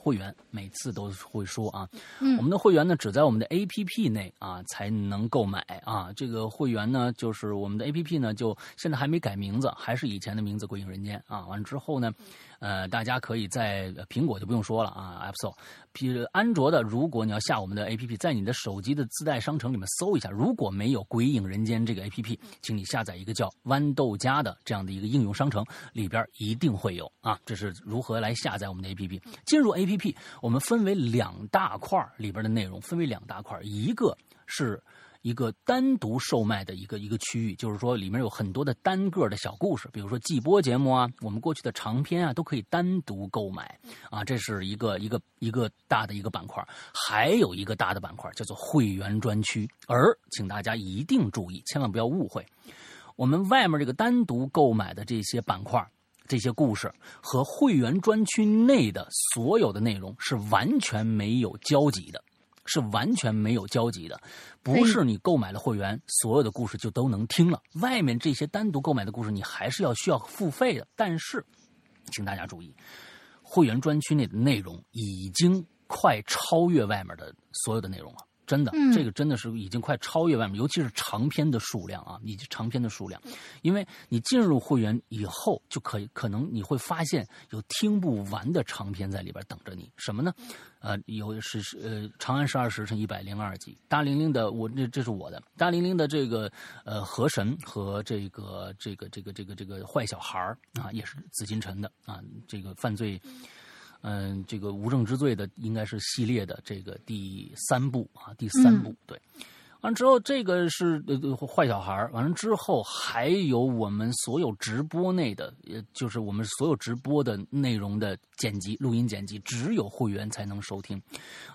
会员每次都会说啊，嗯、我们的会员呢只在我们的 A P P 内啊才能购买啊。这个会员呢，就是我们的 A P P 呢，就现在还没改名字，还是以前的名字“鬼影人间”啊。完了之后呢，呃，大家可以在苹果就不用说了啊，App Store。比安卓的，如果你要下我们的 A P P，在你的手机的自带商城里面搜一下，如果没有“鬼影人间”这个 A P P，请你下载一个叫“豌豆荚”的这样的一个应用商城，里边一定会有啊。这是如何来下载我们的 A P P？进入 A P P，我们分为两大块里边的内容，分为两大块，一个是。一个单独售卖的一个一个区域，就是说里面有很多的单个的小故事，比如说季播节目啊，我们过去的长篇啊，都可以单独购买啊，这是一个一个一个大的一个板块。还有一个大的板块叫做会员专区，而请大家一定注意，千万不要误会，我们外面这个单独购买的这些板块。这些故事和会员专区内的所有的内容是完全没有交集的。是完全没有交集的，不是你购买了会员，所有的故事就都能听了。外面这些单独购买的故事，你还是要需要付费的。但是，请大家注意，会员专区内的内容已经快超越外面的所有的内容了。真的，嗯、这个真的是已经快超越外面，尤其是长篇的数量啊，以及长篇的数量，因为你进入会员以后，就可以可能你会发现有听不完的长篇在里边等着你。什么呢？呃，有是呃《长安十二时辰》一百零二集，大玲玲的我这这是我的大玲玲的这个呃河神和这个这个这个这个这个坏小孩啊，也是紫禁城的啊，这个犯罪。嗯，这个无证之罪的应该是系列的这个第三部啊，第三部、嗯、对。完了之后，这个是呃坏小孩完了之后，还有我们所有直播内的，呃，就是我们所有直播的内容的剪辑、录音剪辑，只有会员才能收听。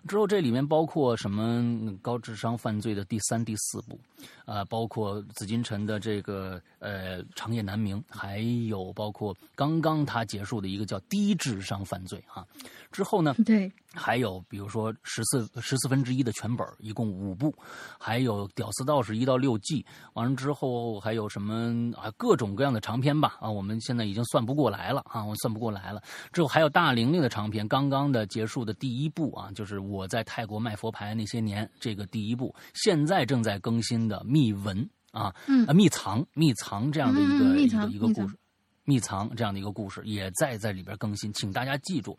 之后这里面包括什么高智商犯罪的第三、第四部，啊，包括紫金城的这个呃长夜难明，还有包括刚刚他结束的一个叫低智商犯罪啊。之后呢，对，还有比如说十四十四分之一的全本，一共五部，还有屌丝道士一到六季，完了之后还有什么啊各种各样的长篇吧啊，我们现在已经算不过来了啊，我算不过来了。之后还有大玲玲的长篇，刚刚的结束的第一部啊，就是我在泰国卖佛牌那些年这个第一部，现在正在更新的密闻啊，嗯啊秘藏密藏这样的一个、嗯一个一个故事。密藏这样的一个故事也在在里边更新，请大家记住，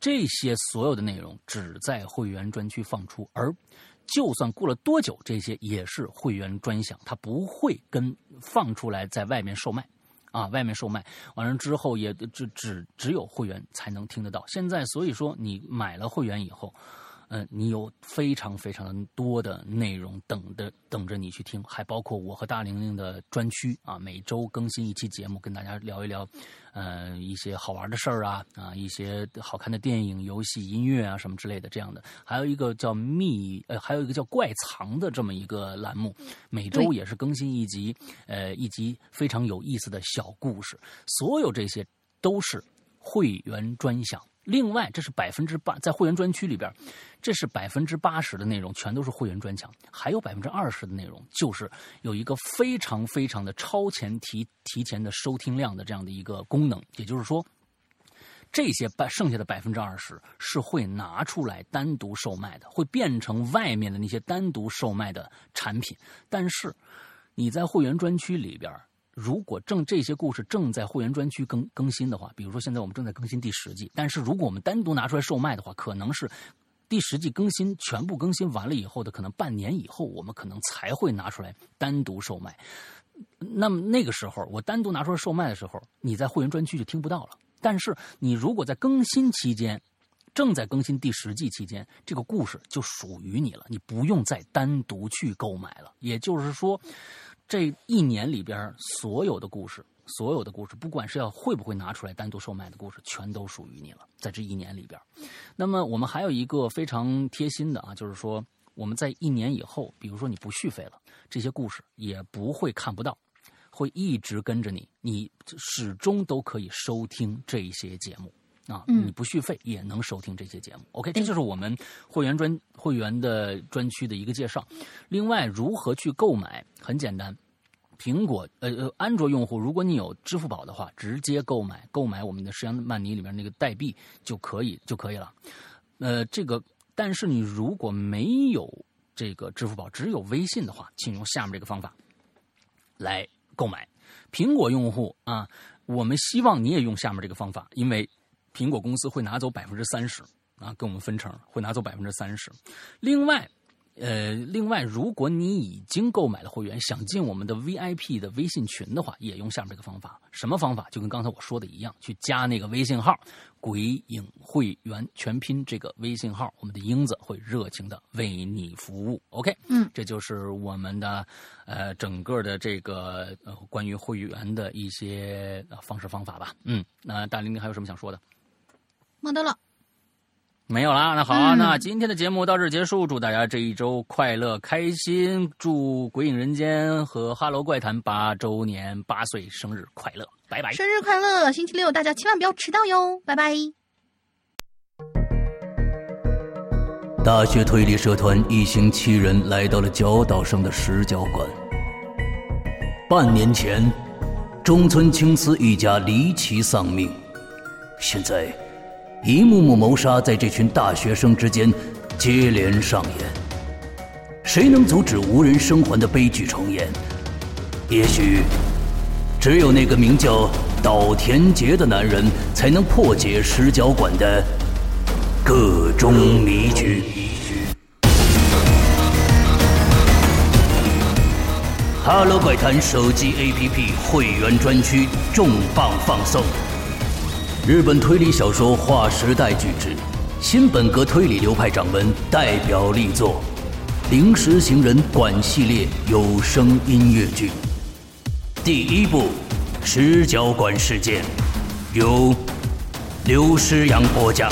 这些所有的内容只在会员专区放出，而就算过了多久，这些也是会员专享，它不会跟放出来在外面售卖。啊，外面售卖完了之后也就只只有会员才能听得到。现在所以说你买了会员以后，嗯，你有非常非常多的内容等着等着你去听，还包括我和大玲玲的专区啊，每周更新一期节目，跟大家聊一聊，呃，一些好玩的事儿啊啊，一些好看的电影、游戏、音乐啊什么之类的这样的。还有一个叫密呃，还有一个叫怪藏的这么一个栏目，每周也是更新一集，呃，一集非常有意思的小故事。所有这些都是会员专享。另外，这是百分之八，在会员专区里边，这是百分之八十的内容全都是会员专享，还有百分之二十的内容就是有一个非常非常的超前提提前的收听量的这样的一个功能，也就是说，这些百剩下的百分之二十是会拿出来单独售卖的，会变成外面的那些单独售卖的产品。但是你在会员专区里边，如果正这些故事正在会员专区更更新的话，比如说现在我们正在更新第十季，但是如果我们单独拿出来售卖的话，可能是第十季更新全部更新完了以后的，可能半年以后，我们可能才会拿出来单独售卖。那么那个时候，我单独拿出来售卖的时候，你在会员专区就听不到了。但是你如果在更新期间，正在更新第十季期间，这个故事就属于你了，你不用再单独去购买了。也就是说，这一年里边所有的故事，所有的故事，不管是要会不会拿出来单独售卖的故事，全都属于你了，在这一年里边。那么我们还有一个非常贴心的啊，就是说我们在一年以后，比如说你不续费了，这些故事也不会看不到。会一直跟着你，你始终都可以收听这些节目啊！嗯你不续费也能收听这些节目。OK，这就是我们会员专会员的专区的一个介绍。另外，如何去购买？很简单，苹果呃呃，安卓用户，如果你有支付宝的话，直接购买购买我们的石羊曼尼里面那个代币就可以就可以了。呃，这个，但是你如果没有这个支付宝，只有微信的话，请用下面这个方法来购买。苹果用户啊，我们希望你也用下面这个方法，因为苹果公司会拿走百分之三十啊，跟我们分成，会拿走百分之三十。另外，呃，另外，如果你已经购买了会员，想进我们的 VIP 的微信群的话，也用下面这个方法。什么方法？就跟刚才我说的一样，去加那个微信号“鬼影会员”全拼这个微信号，我们的英子会热情的为你服务。OK，嗯，这就是我们的呃整个的这个呃关于会员的一些呃方式方法吧。嗯，那大玲玲还有什么想说的？没得了。没有啦，那好啊，嗯那今天的节目到这儿结束，祝大家这一周快乐开心，祝《鬼影人间》和《哈喽怪谈》八周年八岁生日快乐，拜拜。生日快乐！星期六大家千万不要迟到哟，拜拜。大学推理社团一行七人来到了角岛上的石角馆。半年前，中村青司一家离奇丧命，现在，一幕幕谋杀在这群大学生之间接连上演。谁能阻止无人生还的悲剧重演？也许，只有那个名叫岛田杰的男人，才能破解石角馆的各种迷局。哈喽怪谈手机 APP 会员专区重磅放送，日本推理小说划时代巨制，新本格推理流派掌门代表力作《临时行人馆》系列有声音乐剧。第一部《十角馆事件》，由刘诗阳播讲。